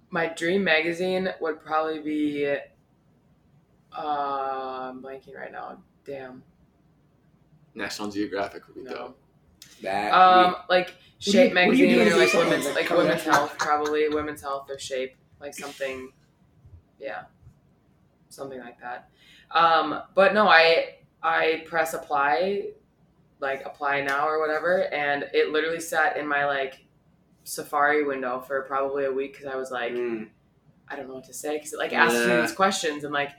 Speaker 3: my dream magazine would probably be. Uh, I'm blanking right now. Damn.
Speaker 1: National Geographic would be
Speaker 3: No.
Speaker 1: dope.
Speaker 2: That
Speaker 3: Um, like shape
Speaker 2: you- what do you
Speaker 3: magazine or like women's
Speaker 2: like
Speaker 3: women's health probably women's health or shape like something. Yeah. Something like that. Um, but no, I I press apply, like apply now or whatever, and it literally sat in my like Safari window for probably a week because I was like.
Speaker 2: Mm.
Speaker 3: I don't know what to say because it like asks me these questions and like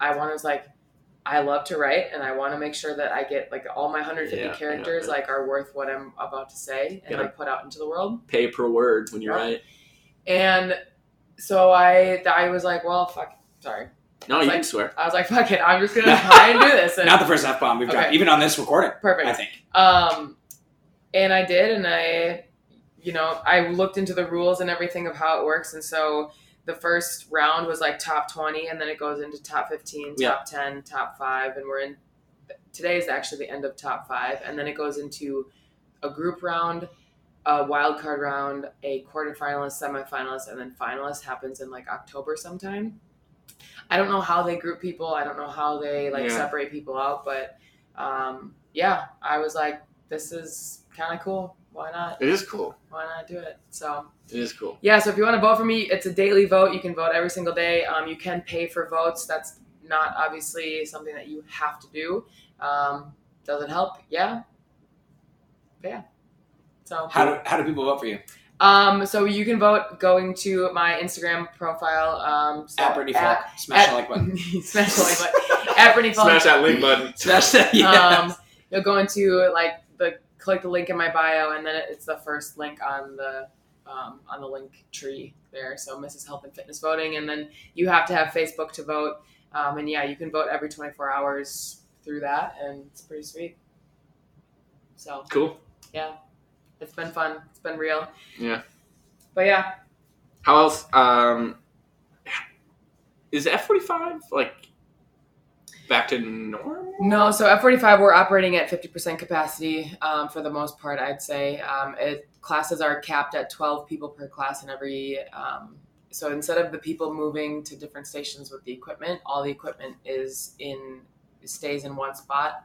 Speaker 3: I want to like I love to write and I want to make sure that I get like all my 150
Speaker 1: Yeah,
Speaker 3: characters
Speaker 1: yeah, yeah.
Speaker 3: like are worth what I'm about to say and like put out into the world.
Speaker 1: Pay per word when you
Speaker 3: Yeah.
Speaker 1: write.
Speaker 3: And so I I was like, well, fuck, sorry.
Speaker 1: No, you
Speaker 3: Like-
Speaker 1: can swear.
Speaker 3: I was like, fuck it, I'm just gonna try and do this. And
Speaker 2: Not the first F bomb we've dropped, even on this recording.
Speaker 3: perfect.
Speaker 2: I think.
Speaker 3: Um, and I did, and I, you know, I looked into the rules and everything of how it works, and so the first round was like top twenty, and then it goes into top fifteen,
Speaker 1: Yeah.
Speaker 3: top ten, top five, and we're in. Today is actually the end of top five, and then it goes into a group round, a wild card round, a quarterfinalist, semifinalist, and then finalist happens in like October sometime. I don't know how they group people. I don't know how they like
Speaker 1: Yeah.
Speaker 3: separate people out, but um, yeah, I was like, this is kind of cool. Why not?
Speaker 1: It is cool.
Speaker 3: Why not do it? So
Speaker 1: It is cool.
Speaker 3: yeah, so if you want to vote for me, it's a daily vote. You can vote every single day. Um, you can pay for votes. That's not obviously something that you have to do. Um, does it help? Yeah. But yeah. So
Speaker 2: How do how do people vote for you?
Speaker 3: Um, so you can vote going to my Instagram profile. Um, so
Speaker 2: At Brittany Falk. Smash
Speaker 3: at-
Speaker 2: the like button.
Speaker 3: smash the like button. At Brittany Falk.
Speaker 1: Smash that link button.
Speaker 2: Smash that. Yeah.
Speaker 3: Um, you'll go into like the click the link in my bio, and then it's the first link on the um, on the link tree there. So Mrs. Health and Fitness voting, and then you have to have Facebook to vote. Um, and yeah, you can vote every 24 hours through that, and it's pretty sweet. So
Speaker 1: Cool.
Speaker 3: yeah, it's been fun. It's been real.
Speaker 1: Yeah.
Speaker 3: But yeah,
Speaker 1: How else? Um, is F forty five like back to normal?
Speaker 3: No, so F45, we're operating at 50% capacity um, for the most part, I'd say. Um, it, classes are capped at 12 people per class in every. Um, so instead of the people moving to different stations with the equipment, all the equipment is in stays in one spot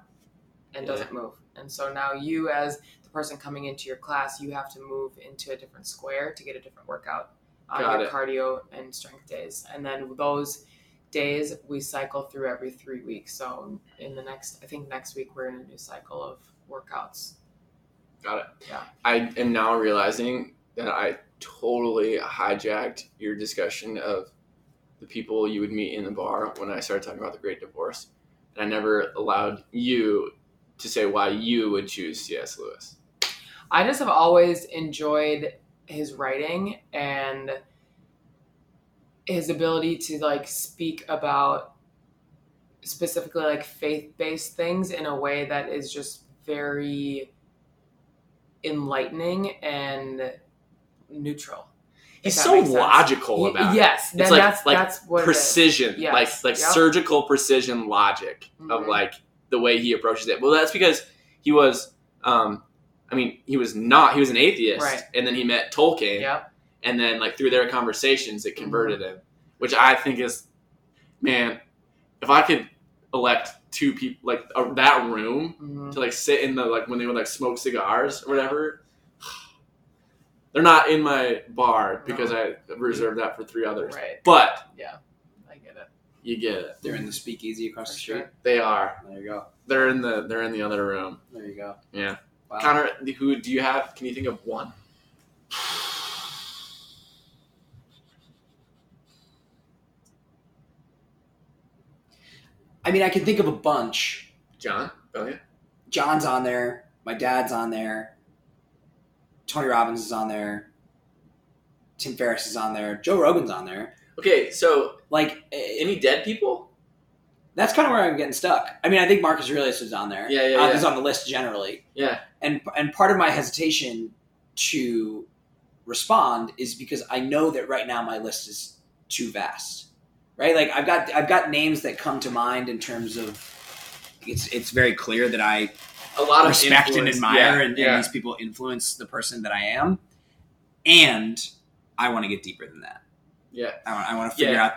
Speaker 3: and
Speaker 1: Yeah.
Speaker 3: doesn't move. And so now you, as person coming into your class, you have to move into a different square to get a different workout on
Speaker 1: Got
Speaker 3: your
Speaker 1: it.
Speaker 3: cardio and strength days. And then those days we cycle through every three weeks. So in the next, I think next week we're in a new cycle of workouts.
Speaker 1: Got it.
Speaker 3: Yeah.
Speaker 1: I am now realizing that I totally hijacked your discussion of the people you would meet in the bar when I started talking about the Great Divorce, and I never allowed you to say why you would choose C.S. Lewis.
Speaker 3: I just have always enjoyed his writing and his ability to like speak about specifically like faith-based things in a way that is just very enlightening and neutral.
Speaker 1: He's so logical about it.
Speaker 3: yes,
Speaker 1: It's like-
Speaker 3: that's
Speaker 1: like
Speaker 3: that's what
Speaker 1: precision,
Speaker 3: Yes.
Speaker 1: like like
Speaker 3: Yep.
Speaker 1: surgical precision logic of
Speaker 3: Mhm.
Speaker 1: like the way he approaches it. Well, that's because he was, um, I mean, he was not. He was an atheist,
Speaker 3: Right.
Speaker 1: and then he met Tolkien,
Speaker 3: Yep.
Speaker 1: and then like through their conversations, it converted
Speaker 3: Mm-hmm.
Speaker 1: him, which I think is, man, if I could elect two people like uh, that room
Speaker 3: Mhm.
Speaker 1: to like sit in the like when they would like smoke cigars or whatever. They're not in my bar because I reserved that for three others.
Speaker 3: Right.
Speaker 1: But
Speaker 3: Yeah. I get it.
Speaker 1: you get it.
Speaker 2: They're in the speakeasy across
Speaker 3: For
Speaker 2: the street.
Speaker 3: sure.
Speaker 1: They are.
Speaker 2: There you go.
Speaker 1: They're in the they're in the other room.
Speaker 2: There you go.
Speaker 1: Yeah.
Speaker 2: Wow.
Speaker 1: Connor, who do you have? Can you think of one?
Speaker 2: I mean, I can think of a bunch.
Speaker 1: John? Oh yeah.
Speaker 2: John's on there. My dad's on there. Tony Robbins is on there. Tim Ferriss is on there. Joe Rogan's on there.
Speaker 1: Okay, so
Speaker 2: Like,
Speaker 1: any dead people?
Speaker 2: That's kind of where I'm getting stuck. I mean, I think Marcus Aurelius is on there.
Speaker 1: Yeah, yeah,
Speaker 2: Uh,
Speaker 1: yeah.
Speaker 2: He's on the list generally.
Speaker 1: Yeah.
Speaker 2: And and part of my hesitation to respond is because I know that right now my list is too vast. Right? Like I've got I've got names that come to mind in terms of it's it's very clear that I
Speaker 1: A lot of
Speaker 2: respect and admire
Speaker 1: Yeah,
Speaker 2: and,
Speaker 1: yeah.
Speaker 2: and these people influence the person that I am. And I want to get deeper than that.
Speaker 1: Yeah.
Speaker 2: I want, I want to figure
Speaker 1: Yeah.
Speaker 2: out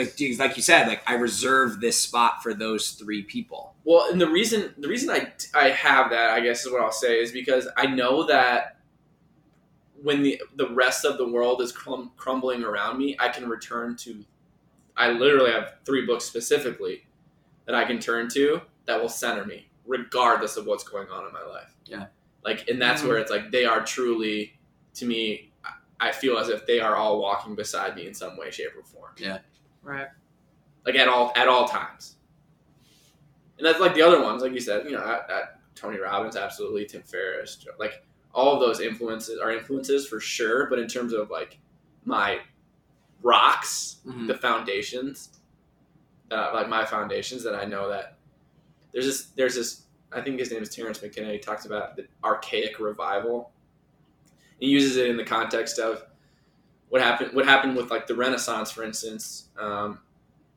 Speaker 2: like, like you said, like I reserve this spot for those three people.
Speaker 1: Well, and the reason the reason I I have that I guess is what I'll say is because I know that when the the rest of the world is crum- crumbling around me, I can return to. I literally have three books specifically that I can turn to that will center me, regardless of what's going on in my life.
Speaker 2: Yeah.
Speaker 1: like, and that's
Speaker 3: Mhm.
Speaker 1: where it's like they are truly, to me, I- I feel as if they are all walking beside me in some way, shape, or form
Speaker 3: Right.
Speaker 1: like at all at all times. And that's like the other ones, like you said, you know, at, at Tony Robbins, absolutely, Tim Ferriss, Joe- like all of those influences are influences for sure. But in terms of like my rocks,
Speaker 2: Mhm.
Speaker 1: the foundations, uh, like my foundations that I know that there's this there's this I think his name is Terence McKenna. He talks about the archaic revival. He uses it in the context of what happened what happened with like the Renaissance, for instance, um,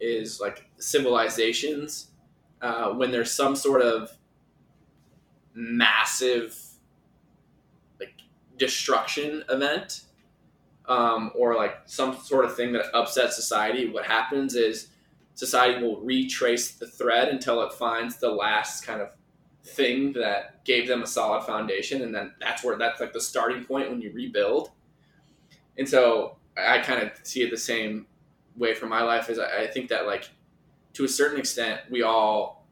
Speaker 1: is like civilizations uh, when there's some sort of massive like destruction event um, or like some sort of thing that upsets society, what happens is society will retrace the thread until it finds the last kind of thing that gave them a solid foundation, and then that's where that's like the starting point when you rebuild. And so I kind of see it the same way for my life is I, I think that like to a certain extent we all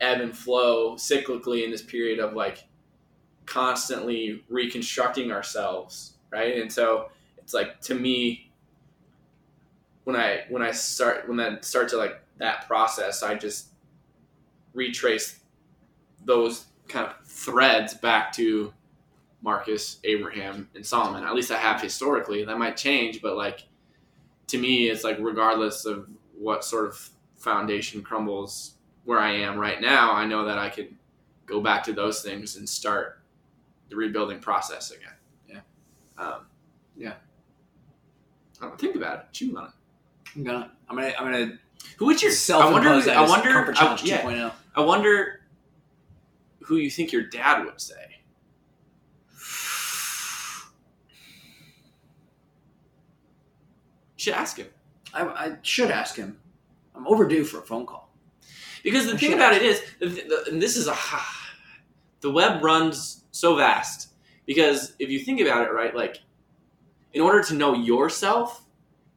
Speaker 1: ebb and flow cyclically in this period of like constantly reconstructing ourselves right? And so it's like to me when i when i start when i start to like that process i just retrace those kind of threads back to marcus abraham and solomon at least i have historically that might change but like to me it's like regardless of what sort of foundation crumbles where i am right now i know that i could go back to those things and start the rebuilding process again
Speaker 2: Yeah.
Speaker 1: um,
Speaker 2: Yeah.
Speaker 1: I don't think about it chew on it
Speaker 2: I'm gonna, I'm gonna, I'm gonna
Speaker 1: who would your
Speaker 2: self
Speaker 1: I wonder. I wonder. I,
Speaker 2: oh.
Speaker 1: yeah,
Speaker 2: 2.0.
Speaker 1: I wonder who you think your dad would say. You should ask him
Speaker 2: I, I should ask him. I'm overdue for a phone call.
Speaker 1: because the
Speaker 2: I
Speaker 1: thing about it is, the, the, and this is a the web runs so vast because if you think about it, right, like in order to know yourself,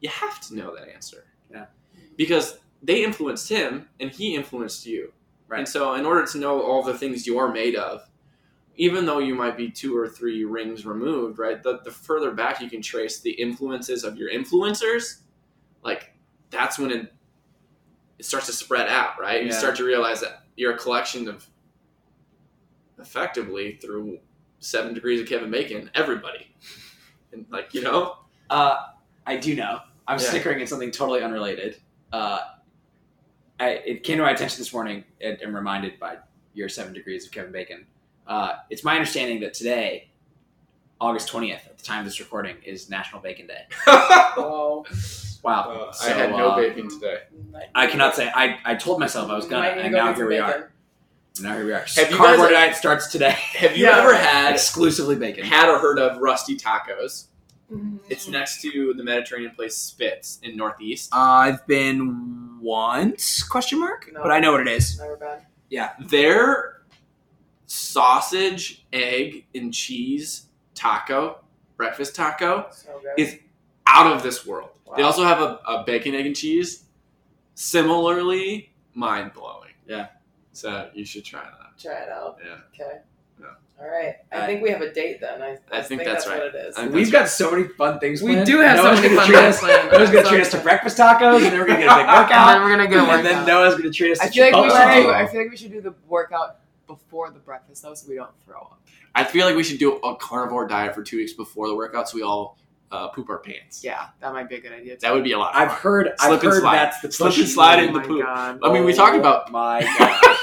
Speaker 1: you have to know that answer.
Speaker 2: Yeah.
Speaker 1: Because they influenced him and he influenced you.
Speaker 2: Right.
Speaker 1: And so, in order to know all the things you're made of, even though you might be two or three rings removed, right? The, the further back you can trace the influences of your influencers, like that's when it, it starts to spread out, right? You start to realize that you're a collection of effectively through seven degrees of Kevin Bacon, everybody. And like, you know?
Speaker 2: Uh, I do know. I'm
Speaker 1: Yeah.
Speaker 2: snickering at something totally unrelated. Uh, I, it came to my attention this morning and, and reminded by your seven degrees of Kevin Bacon. Uh, it's my understanding that today, August 20th, at the time of this recording, is National Bacon Day.
Speaker 3: Oh,
Speaker 2: Wow.
Speaker 1: I had no
Speaker 2: uh,
Speaker 1: bacon today.
Speaker 2: I cannot say. I, I told myself I was gonna,
Speaker 3: Might need to
Speaker 2: and
Speaker 3: go
Speaker 2: now here we
Speaker 3: bacon.
Speaker 2: are. Now here we are.
Speaker 1: Have you
Speaker 2: Carnivore
Speaker 1: guys-
Speaker 2: diet starts today.
Speaker 1: Have you
Speaker 3: Yeah.
Speaker 1: ever had
Speaker 2: Exclusively bacon.
Speaker 1: had or heard of Rusty Tacos?
Speaker 3: Mm.
Speaker 1: It's next to the Mediterranean place Spitz in Northeast.
Speaker 2: I've been once? Question mark.
Speaker 3: No.
Speaker 2: But I know what it is.
Speaker 3: Never bad.
Speaker 1: Their sausage, egg, and cheese taco, breakfast taco,
Speaker 3: So good.
Speaker 1: Is- out of this world. They also have a, a bacon, egg, and cheese, similarly mind blowing.
Speaker 2: Yeah.
Speaker 1: So you should try that.
Speaker 3: Try it out.
Speaker 1: Yeah.
Speaker 3: Okay.
Speaker 1: Yeah.
Speaker 3: All right. I
Speaker 2: Uh,
Speaker 3: think we have a date then. I,
Speaker 1: I think that's right.
Speaker 3: what it is.
Speaker 2: We've got so many fun things.
Speaker 3: We
Speaker 2: planned.
Speaker 3: do have so
Speaker 2: Noah's
Speaker 3: many
Speaker 2: gonna
Speaker 3: fun
Speaker 2: treat
Speaker 3: things
Speaker 2: us-
Speaker 3: planned.
Speaker 2: Noah's gonna treat us to breakfast tacos, and then we're gonna get a big
Speaker 3: and then
Speaker 2: workout.
Speaker 3: we're gonna go
Speaker 2: and then. Noah's gonna treat us to
Speaker 3: I feel like we should do. I feel like we should do the workout before the breakfast though, so we don't throw up.
Speaker 1: I feel like we should do a carnivore diet for two weeks before the workout so we all uh, poop our pants.
Speaker 3: Yeah, that might be a good idea. Too.
Speaker 1: That would be a lot. of
Speaker 2: I've
Speaker 1: fun.
Speaker 2: heard.
Speaker 1: Slip
Speaker 2: I've
Speaker 1: and
Speaker 2: heard
Speaker 1: slide.
Speaker 2: that's the
Speaker 1: Slip and
Speaker 2: push.
Speaker 1: slide
Speaker 3: oh
Speaker 1: in the
Speaker 3: my
Speaker 1: poop.
Speaker 3: God.
Speaker 1: I mean, we talked
Speaker 2: Oh
Speaker 1: about-
Speaker 2: my god.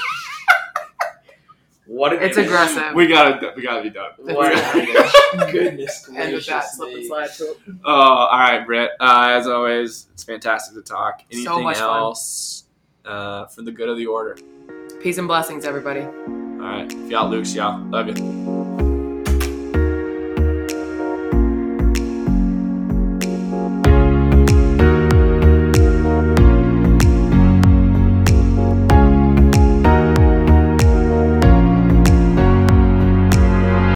Speaker 2: what an
Speaker 3: It's
Speaker 2: image.
Speaker 3: aggressive.
Speaker 1: We gotta, we gotta be done.
Speaker 2: What
Speaker 3: It's
Speaker 2: an image. Goodness
Speaker 3: and with that slip and slide too.
Speaker 1: Oh, all right, Britt. Uh, as always, it's fantastic to talk.
Speaker 3: So
Speaker 1: Anything
Speaker 3: much fun.
Speaker 1: else uh, for the good of the order?
Speaker 3: Peace and blessings, everybody.
Speaker 1: All right, If y'all, Luke's y'all. Love you.